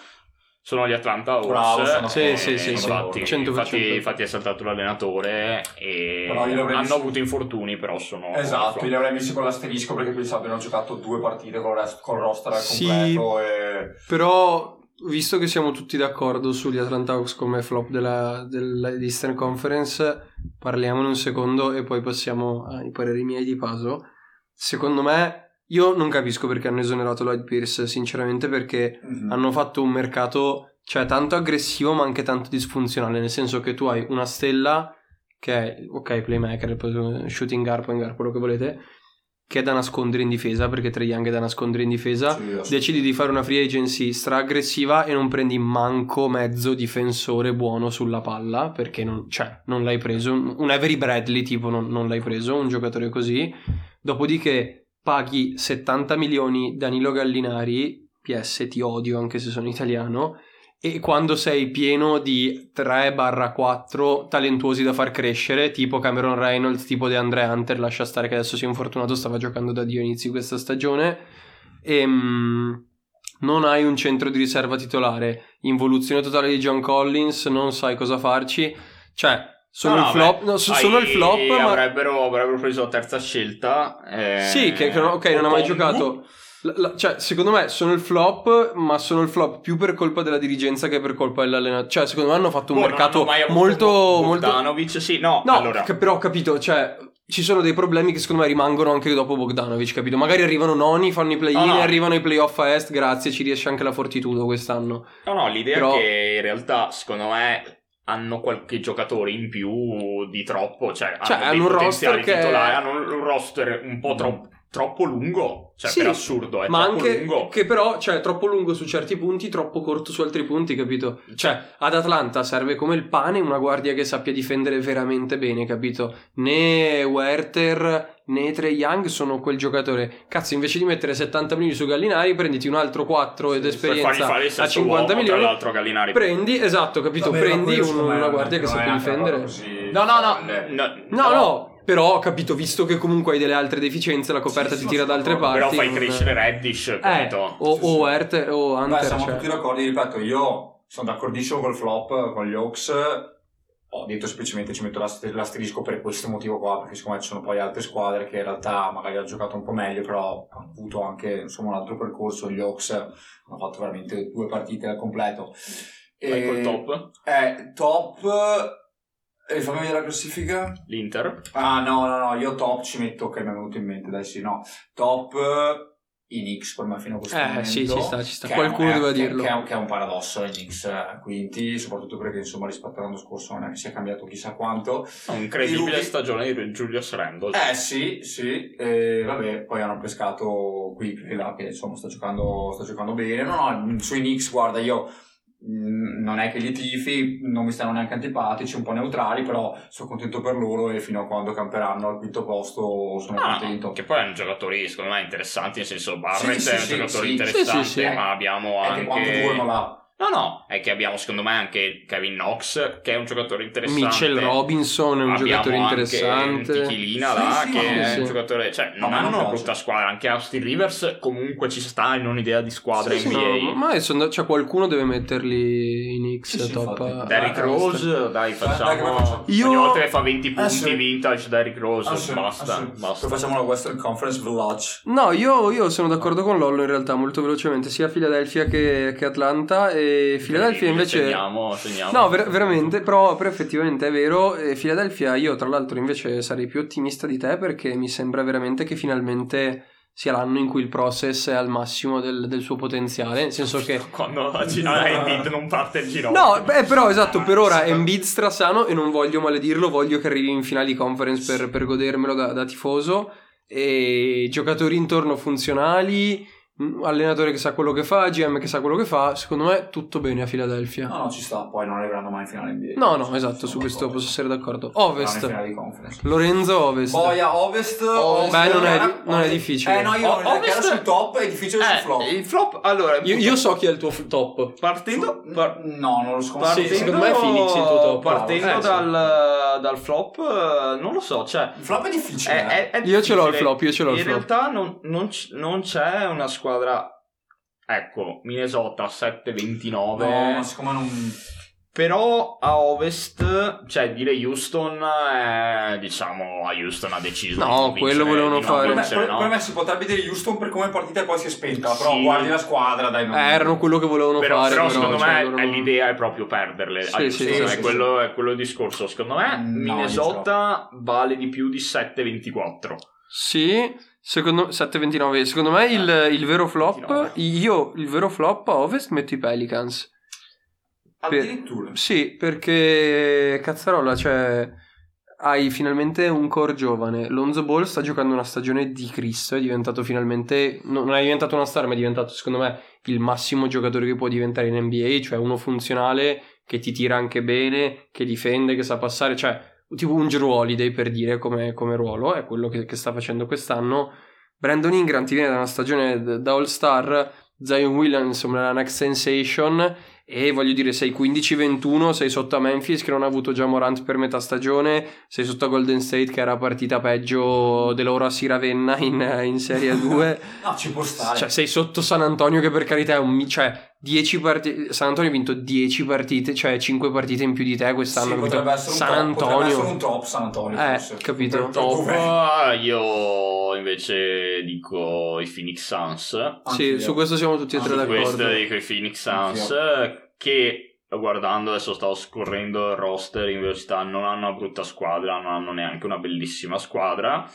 Sono gli Atlanta Hawks Bravo, sono Sì, sì, sì, infatti, d'accordo. 100%. infatti, infatti è saltato l'allenatore e hanno visto- avuto infortuni però sono Esatto, li avrei messi con l'asterisco perché pensavo abbiano giocato due partite con, rest- con il roster al Sì. completo e... Però, visto che siamo tutti d'accordo sugli Atlanta Hawks come flop della, dell'Eastern Conference, parliamone un secondo e poi passiamo ai pareri miei di Paso. Secondo me, io non capisco perché hanno esonerato Lloyd Pierce, sinceramente, perché Mhm. hanno fatto un mercato, cioè, tanto aggressivo ma anche tanto disfunzionale, nel senso che tu hai una stella che è, ok, playmaker, shooting guard, point guard, quello che volete, che è da nascondere in difesa, perché Trae Young è da nascondere in difesa, Sì, decidi di fare una free agency stra aggressiva e non prendi manco mezzo difensore buono sulla palla, perché non, cioè, non l'hai preso, un un Avery Bradley tipo non, non l'hai preso, un giocatore così, dopodiché paghi 70 milioni Danilo Gallinari, PS ti odio anche se sono italiano, e quando sei pieno di 3-4 talentuosi da far crescere, tipo Cameron Reynolds, tipo DeAndre Hunter, lascia stare che adesso si è infortunato, stava giocando da Dio inizi questa stagione, e mm, non hai un centro di riserva titolare, involuzione totale di John Collins, non sai cosa farci, cioè sono No, il no, flop, no, so- sono il flop, ma... avrebbero, avrebbero preso la terza scelta eh, Sì, che, che ok, non ha mai giocato. La- la- cioè, secondo me sono il flop, ma sono il flop più per colpa della dirigenza che per colpa dell'allenatore. Cioè, secondo me hanno fatto un non mercato molto, molto. Bogdanovic, sì, no, No, allora che però ho capito, cioè. Ci sono dei problemi che secondo me rimangono anche dopo Bogdanovic, capito? Magari arrivano noni, fanno i play-in, No, no. arrivano i playoff a est, grazie, ci riesce anche la Fortitudo quest'anno. No, no, l'idea Però- è che in realtà, secondo me, hanno qualche giocatore in più di troppo. Cioè, Cioè, hanno, hanno dei un potenziali roster che- hanno un roster un po' troppo, troppo lungo. Cioè, Sì, per assurdo, è ma troppo anche lungo. che però, cioè, è troppo lungo su certi punti, troppo corto su altri punti, capito? Cioè, ad Atlanta serve come il pane una guardia che sappia difendere veramente bene, capito? Né Werther né Trey Young sono quel giocatore. Cazzo, invece di mettere 70 milioni su Gallinari, prenditi un altro 4 ed per fargli esperienza fare il a sesto 50 uomo, milioni. tra l'altro Gallinari. Prendi, esatto, capito? Vabbè, Prendi un- una guardia che sappia difendere. No, no, no, folle. no, No, no, però ho capito, visto che comunque hai delle altre deficienze, la coperta Sì, ti tira da altre parti. Però fai crescere Reddish, Eh, capito? o, Sì, sì. o Werther o Hunter. Beh, siamo cioè. tutti d'accordo, ripeto, io sono d'accordissimo col flop, con gli Hawks. Ho detto semplicemente ci metto l'ast- l'asterisco per questo motivo qua, perché secondo me ci sono poi altre squadre che in realtà magari hanno giocato un po' meglio, però hanno avuto anche insomma un altro percorso. Gli Hawks hanno fatto veramente due partite al completo. Vai col E- top, Eh, top. E fammi vedere la classifica. l'Inter. Ah, no, no, no, io top ci metto, che mi è venuto in mente, dai sì, no. Top eh, i Knicks per me fino a questo Eh, momento. sì, ci sta, ci sta. è- Qualcuno è- doveva che- dirlo. Che è, un- che è un paradosso i Knicks eh, quinti, soprattutto perché insomma rispetto all'anno scorso non è che sia cambiato chissà quanto. Un incredibile I- stagione di Julius Randle. Eh sì, sì, e vabbè, poi hanno pescato Quickly là che insomma sta giocando, sta giocando bene. No, no, sui Knicks guarda io non è che li tifi, non mi stanno neanche antipatici, un po' neutrali, però sono contento per loro e fino a quando camperanno al quinto posto sono Ah, contento. che poi hanno giocatori secondo me interessanti, nel senso Barrett Sì, è un sì, giocatore sì. interessante, ma abbiamo È che quanto durano anche... là? No, no, è che abbiamo secondo me anche Kevin Knox, che è un giocatore interessante. Mitchell Robinson è un Abbiamo giocatore interessante. Tichilina Sì, là, sì, che sì, è sì. un giocatore... Cioè, non No, hanno una brutta squadra, anche Austin Rivers comunque ci sta in un'idea di squadra Sì, sì, NBA. no, ma adesso cioè, qualcuno deve metterli in X Sì, sì, top. infatti. Derrick Rose, dai, facciamo... Io- Ogni volta che fa 20 punti sì. vintage Derrick Rose, sì, basta, sì. basta. Poi facciamo la Western Conference Village. No, io, io sono d'accordo con Lollo in realtà molto velocemente, sia Philadelphia che, che Atlanta. E E Philadelphia invece... Segniamo, segniamo. No, ver- veramente, però, però effettivamente è vero. E Philadelphia, io tra l'altro invece sarei più ottimista di te perché mi sembra veramente che finalmente sia l'anno in cui il process è al massimo del, del suo potenziale, nel senso che... Quando a Gi- a Embiid non parte il ginocchio. No, beh, però esatto, per ora Embiid strasano e non voglio maledirlo, voglio che arrivi in finali conference per, per godermelo da, da tifoso. E giocatori intorno funzionali, un allenatore che sa quello che fa, GM che sa quello che fa, secondo me tutto bene a Philadelphia. No, no, ci sta, poi non arriveranno mai in finale NBA. No, no, esatto, su questo d'accordo. posso essere d'accordo. In Ovest. Lorenzo Ovest. Boia Ovest, Ovest Beh, non è- non è difficile. Eh no, io O- Ovest- ero sul top è difficile sul flop. Eh, il flop, allora... Io, io so chi è il tuo top. Partendo... par- No, non lo so. Sì, secondo me è Phoenix il tuo top. Partendo Eh, sì. dal, dal flop, eh, non lo so, cioè... Il flop è difficile. È, eh. è- è Io ce l'ho il difficile. flop, io ce l'ho il In flop. realtà non, non c- non c'è una squadra... Ecco, Minnesota 7-29. No, ma siccome non... Però a ovest, cioè dire Houston, eh, diciamo a Houston ha deciso No, di non quello volevano fare. Per me, vincere, per- no? per me si potrebbe dire Houston per come è partita e poi si è spenta. Però Sì. guardi la squadra, dai. non- Eh, erano quello che volevano Però, fare. però però, secondo cioè, me loro è non- l'idea è proprio perderle. Sì, a Houston, sì, sì, è, sì, quello, è quello il discorso. Secondo me No, Minnesota vale di più di 7-24. Sì, secondo 7-29. Secondo me il, il vero flop, 29. io il vero flop a Ovest metto i Pelicans. Addirittura. Sì, perché cazzarola, cioè hai finalmente un core giovane. Lonzo Ball sta giocando una stagione di Cristo, è diventato finalmente non non è diventato una star, ma è diventato secondo me il massimo giocatore che può diventare in NBA, cioè uno funzionale che ti tira anche bene, che difende, che sa passare, cioè tipo un Drew Holiday per dire come, come ruolo, è quello che, che sta facendo Brandon Ingram ti viene da una stagione da All-Star, Zion Williamson è la next sensation e voglio dire sei 15-21, sei sotto a Memphis che non ha avuto già Morant per metà stagione, sei sotto a Golden State che era partita peggio dell'oro a Siravenna in, in Serie 2. No, ci può stare. Cioè, sei sotto San Antonio che per carità è un... cioè, 10 partite... San Antonio ha vinto 10 partite, cioè 5 partite in più di te quest'anno. sì, potrebbe essere un San top, potrebbe essere Antonio. un top San Antonio. Eh, forse. capito. Per- per Top, dove? io invece dico i Phoenix Suns. Sì, Anch'io. su questo siamo tutti e tre Anche Questo d'accordo. dico i Phoenix Suns che guardando adesso stavo scorrendo il roster in velocità non hanno una brutta squadra non hanno neanche una bellissima squadra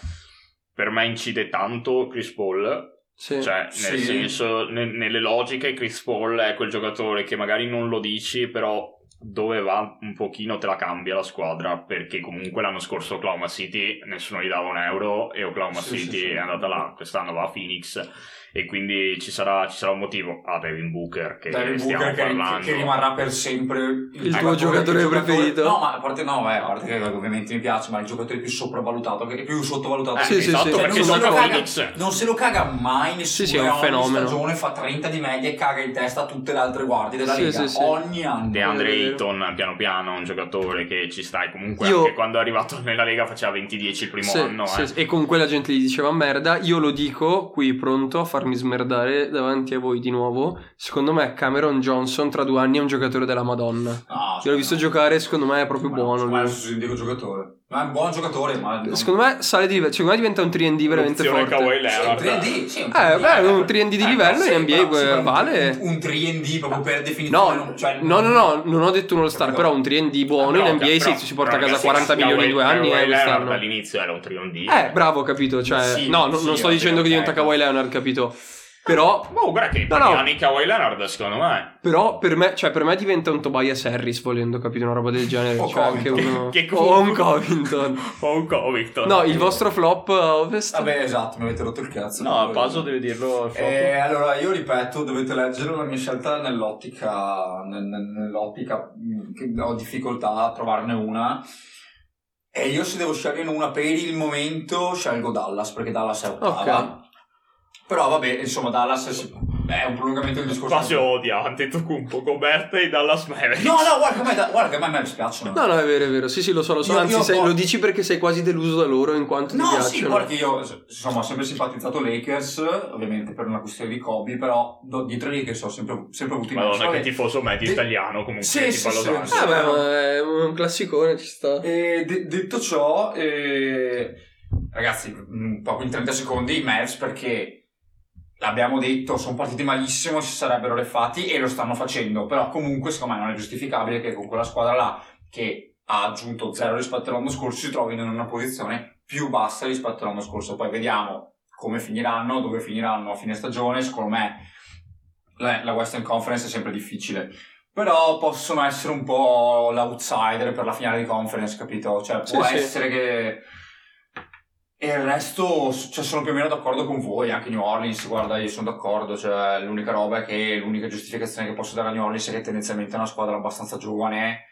per me incide tanto Chris Paul Sì. cioè nel Sì. senso ne- nelle logiche Chris Paul è quel giocatore che magari non lo dici però dove va un pochino te la cambia la squadra perché comunque l'anno scorso Oklahoma City nessuno gli dava un euro e Oklahoma Sì, City è andata là quest'anno va a Phoenix e quindi ci sarà, ci sarà un motivo a Devin Booker che Devin stiamo Booker che, parlando che rimarrà per sempre il, tuo giocatore- giocatore il preferito? No, ma a parte no, eh, a parte che ovviamente mi piace, ma il giocatore più sopravvalutato, che è più sottovalutato. Eh, Sì, sì, esatto sì. perché non, se gioca lo a caga, Phoenix non se lo caga mai nessuno. Sì, sì, è un e ogni fenomeno. stagione fa 30 di media e caga in testa a tutte le altre guardie della Sì, Lega. sì, sì. Ogni anno. DeAndre Vero, vero. Ayton piano piano un giocatore che ci sta e comunque Io- anche quando è arrivato nella Lega faceva 20-10 il primo Sì, anno sì, eh. sì. E con quella gente gli diceva merda. Io lo dico qui pronto a farmi smerdare davanti a voi di nuovo. Secondo me Cameron Johnson tra due anni è un giocatore della Madonna. No, Io l'ho visto giocare, secondo me è proprio Ma- buono. Ma è un giocatore. Ma è un buon giocatore, ma. non- Secondo me sale di livello. Secondo me diventa un 3D veramente L'opzione forte. Kawhi Sì, un Leonard 3D, sì, un Eh, 3D, beh, un 3D di Eh, livello Sì, in NBA però- sì, eh, vale. Un, un 3D proprio per definizione. No, cioè, no, no, no, non ho detto un all-star, Capito? però un 3D buono in NBA però- si, porta a casa ragazzi, 40 milioni in due anni Kawhi eh, Leonard all'inizio era un 3D Eh, bravo, capito? Cioè, no, non- sto dicendo che diventa. Kawhi Leonard, capito? Però, Oh, guarda che No, no. anni Kawhi Leonard secondo me però per me, cioè, per me diventa un Tobias Harris, volendo, capito? Una roba del genere. O cioè, anche uno... Che o un comunque- Covington. o un Covington No, il vostro flop a Ovest? Vabbè, esatto, mi avete rotto il cazzo. no Paso deve dirlo Eh, allora, io ripeto, dovete leggere la mia scelta nell'ottica, nel- nel- nell'ottica mh, che ho difficoltà a trovarne una. E io se devo scegliere una per il momento scelgo Dallas, perché Dallas è ottava. Ok. Però vabbè, insomma, Dallas è, è un prolungamento del discorso. Paso odia Antetokounmpo Gobert e i Dallas Mavericks No, no, guarda che a me, guarda che a me Mavericks piacciono. No, no, è vero, è vero. Sì, sì, lo so, lo so. Io- Anzi, io sei- po- lo dici perché sei quasi deluso da loro in quanto No, ti sì, piacciono. guarda che io insomma ho sempre simpatizzato Lakers, ovviamente per una questione di Kobe, però do- dietro i Lakers ho sempre, sempre avuto i match. Madonna che Vabbè. tifoso medio De- italiano comunque Sì, tipo sì, Los sì, Angeles. sì. Ah, beh, ma è un classicone, ci sta. E de- detto ciò, eh, ragazzi, mh, proprio in 30 secondi i Mavs perché L'abbiamo detto, sono partiti malissimo, si sarebbero refatti e lo stanno facendo, però comunque secondo me non è giustificabile che con quella squadra là che ha aggiunto zero rispetto all'anno scorso si trovino in una posizione più bassa rispetto all'anno scorso. Poi vediamo come finiranno, dove finiranno a fine stagione, secondo me la Western Conference è sempre difficile. Però possono essere un po' l'outsider per la finale di conference, capito? Cioè, può Sì, sì. essere che. E il resto, cioè, sono più o meno d'accordo con voi, anche New Orleans, guarda, io sono d'accordo, cioè, l'unica roba è che l'unica giustificazione che posso dare a New Orleans è che tendenzialmente è una squadra abbastanza giovane,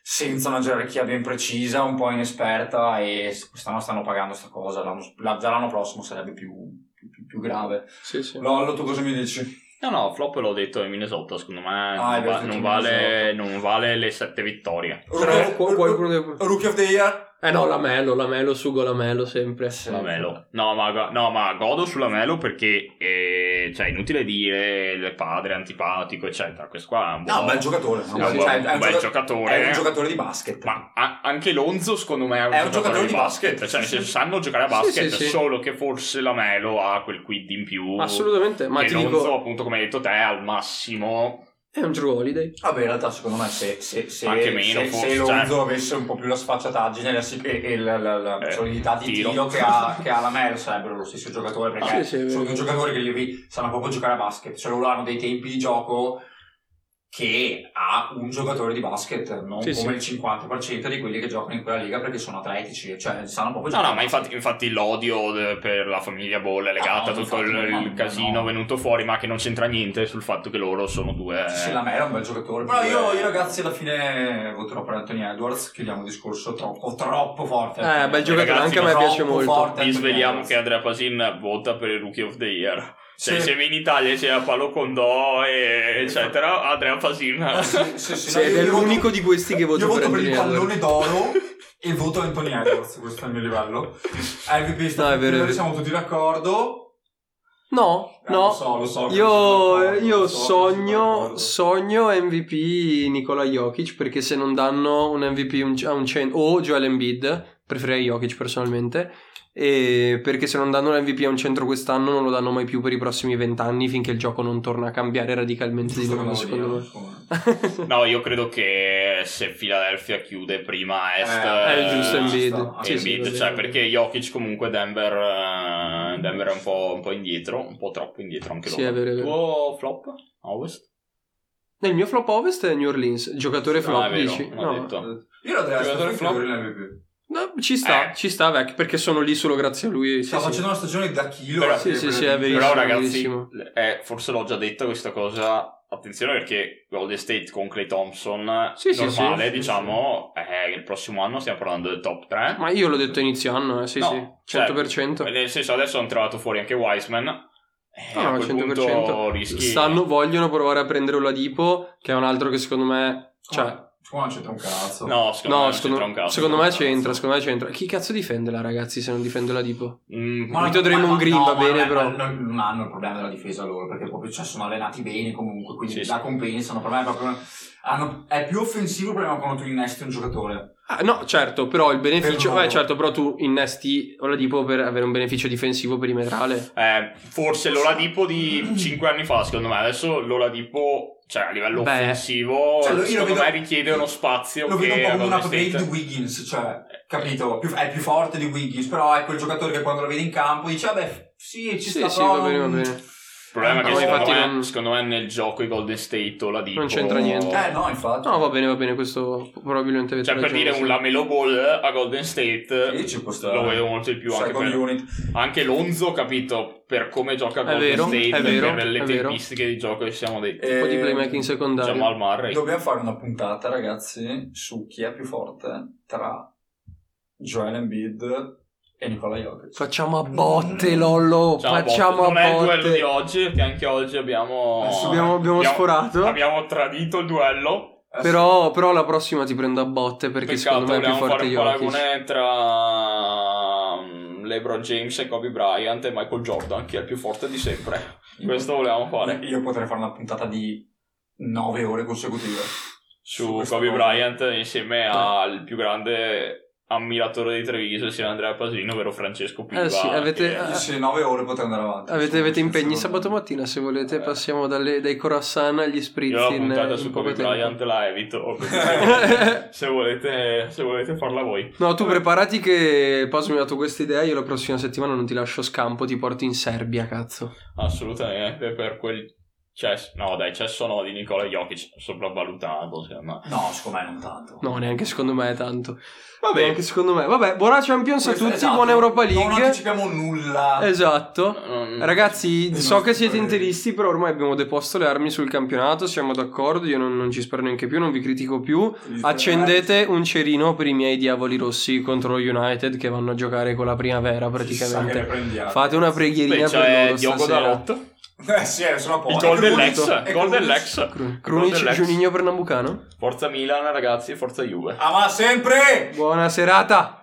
senza una gerarchia ben precisa, un po' inesperta, e quest'anno stanno pagando sta cosa, l'anno- la- già l'anno prossimo sarebbe più, più- più grave. Sì, sì. Lollo, tu cosa mi dici? No, no, flop l'ho detto in Minnesota, secondo me Ah, non, va- non vale, non vale le sette vittorie. Però qu- qualcuno deve... Rookie of the Year? Eh no, la Melo, la Melo, sugo la Melo sempre. La Melo. No, ma, no, ma godo sulla Melo perché eh, cioè, è inutile dire il padre antipatico, eccetera. Questo qua è un No, buon- un bel giocatore. Sì, un è un bel- cioè, buon- è un bel gioca- giocatore. È un giocatore di basket. Ma a- anche Lonzo, secondo me, è un, È un giocatore di basket, Cioè, sì, sì. sanno giocare a Sì, basket, sì, sì. solo che forse la Melo ha quel quid in più. Assolutamente, ma che ti Lonzo, dico, appunto, come hai detto te, al massimo. È un Drew Holiday. Vabbè, in realtà, secondo me, se, se, se, Anche meno, se, forse, se Lonzo cioè. avesse un po' più la sfacciataggine la- e, e la, la- la Eh, solidità di tiro. tiro, che, ha, che ha la Melo, sarebbero lo stesso giocatore. Perché Sì, sì, vero. sono due giocatori che li sanno proprio giocare a basket. Cioè, loro hanno dei tempi di gioco che ha un giocatore di basket, non Sì, come sì. il 50% di quelli che giocano in quella liga perché sono atletici, cioè sanno proprio No, giocare no, ma a basket. infatti, infatti l'odio de- per la famiglia Ball è legata No, a tutto infatti, il, no, il no, casino no. venuto fuori, ma che non c'entra niente sul fatto che loro sono due. Sì, sì, la Melo è un bel giocatore. Però io, io, ragazzi, alla fine voterò per Anthony Edwards. Chiudiamo il discorso troppo, troppo forte. Eh, bel giocatore, ragazzi, anche a me troppo piace molto. forte. Vi Anthony sveliamo che Andrea Pasin vota per il Rookie of the Year. Cioè, Sì. se in Italia c'era Paolo Condò, e eccetera, Andrea Pasin. Eh, sì, sì, sì, Sì, no, io- è l'unico voto- di questi che voto Io per voto per il pallone d'oro e voto Anthony Edwards. Questo è il mio livello. MVP sta No, è vero, è vero. siamo tutti d'accordo. No, Eh, no. lo so, lo so Io, io lo so sogno, sogno MVP Nikola Jokic perché se non danno un MVP un- a un cent- o Joel Embiid, preferirei Jokic personalmente, e perché se non danno l'MVP a un centro quest'anno non lo danno mai più per i prossimi vent'anni finché il gioco non torna a cambiare radicalmente di nuovo, secondo me. No, io credo che se Philadelphia chiude prima Est... Eh, è il giusto Embiid. Sì, sì, Embiid, bene, cioè va bene. perché Jokic comunque Denver, eh, Denver è un po', un po' indietro, un po' troppo indietro anche Sì, loro. è vero, è vero. Tuo flop? Ovest? Nel mio flop ovest è New Orleans, giocatore flop, No, vero, dici? l'ho No. detto. Io lo direi Giocatore flop? No, ci sta, Eh. ci sta, vecchio, perché sono lì solo grazie a lui. Sì, Sta sì. facendo una stagione da chilo. Però- eh, sì, sì, sì, è verissimo. Però ragazzi, verissimo. eh, forse l'ho già detta questa cosa, attenzione perché Golden State con Clay Thompson, Sì, sì, normale sì, sì, diciamo, eh, il prossimo anno stiamo parlando del top 3. Ma io l'ho detto inizio anno, eh, sì, No, sì, cioè, 100%. Nel senso adesso hanno trovato fuori anche Wiseman. Eh, No, a no, quel 100%. punto rischi... Stanno, vogliono provare a prendere Oladipo, che è un altro che secondo me... Cioè, Come non c'entra un cazzo. No, secondo me no, non secondo, c'entra un cazzo. secondo me c'entra, secondo me c'entra. Chi cazzo difende la ragazzi se non difende Oladipo? Mm, Ma- Vito Draymond ma- Green no, va ma bene, non è- però. Non, non hanno il problema della difesa loro, perché proprio cioè, sono allenati bene comunque, quindi Sì, la sì. compensano. Per me è proprio. hanno- è più offensivo il problema quando tu innesti un giocatore. Ah, no, certo, però il beneficio... Per Eh, certo, però tu innesti Oladipo per avere un beneficio difensivo perimetrale. eh, forse l'Oladipo di 5 anni fa, secondo me. Adesso l'Oladipo, cioè a livello Beh. offensivo, Cioè, secondo vedo- me richiede uno spazio Lo vedo un po' come un upgrade di Wiggins, cioè, capito? È più forte di Wiggins, però è quel giocatore che quando lo vedi in campo dice, vabbè, sì, ci Sì, sta, sì, però va bene, va bene. Il problema è che No, secondo, infatti me, non- secondo me nel gioco i Golden State Oladipo... Non c'entra niente. Eh, no, infatti. No, va bene, va bene, questo probabilmente avete Cioè per dire sì. un Lamelo Ball a Golden State Sì, ci può stare. lo vedo molto di più anche per, unit. anche Lonzo capito per come gioca a È Golden vero, State è vero, per le tempistiche di gioco che siamo detti Un po' di Eh, playmaking secondario. Jamal Murray Dobbiamo fare una puntata, ragazzi, su chi è più forte tra Joel Embiid e Nicola Jokic. Facciamo a botte, Lollo. Facciamo a Facciamo botte. non a è il duello di botte. oggi perché anche oggi abbiamo Adesso Abbiamo, abbiamo sforato. abbiamo tradito il duello Però, però la prossima ti prendo a botte perché peccato secondo me è più forte fare un Jokic. paragone tra um, LeBron James e Kobe Bryant e Michael Jordan chi è il più forte di sempre questo volevamo fare Io potrei fare una puntata di 9 ore consecutive. su questa Kobe cosa. Bryant insieme al più grande ammiratore di Treviso sia Andrea Pasino, ovvero Francesco Piva. Eh sì, avete- che- eh, Sì, 9 ore potete andare avanti. Avete, avete impegni sabato mattina, se volete Eh. passiamo dalle- dai croissant agli spritz Io la in, puntata in su Kobe. Bryant la evito, se, volete, se volete farla voi. No, tu preparati che Paso mi ha dato questa idea, io la prossima settimana non ti lascio scampo, ti porto in Serbia, cazzo. Assolutamente, per quel cesso, no dai, cesso no di Nicola Jokic, sopravvalutato, secondo me. No, secondo me non tanto. No, neanche secondo me è tanto. Vabbè, Neanche secondo me. Vabbè, buona Champions a tutti, esatto, buona Europa Non League. anticipiamo nulla. Esatto. non- Ragazzi, Dei so che siete interisti, però ormai abbiamo deposto le armi sul campionato, siamo d'accordo, io non, non ci spero neanche più, non vi critico più. Accendete un cerino per i miei diavoli rossi contro lo United che vanno a giocare con la primavera praticamente. Fate una preghierina Beh, per loro Diogo stasera. Dalot, Eh sì, adesso la il porta. gol E dell'ex, gol Krunic- dell'ex. Krunic. Juninho Pernambucano. Forza Milan ragazzi, forza Juve. Ah, ma sempre! Buona serata!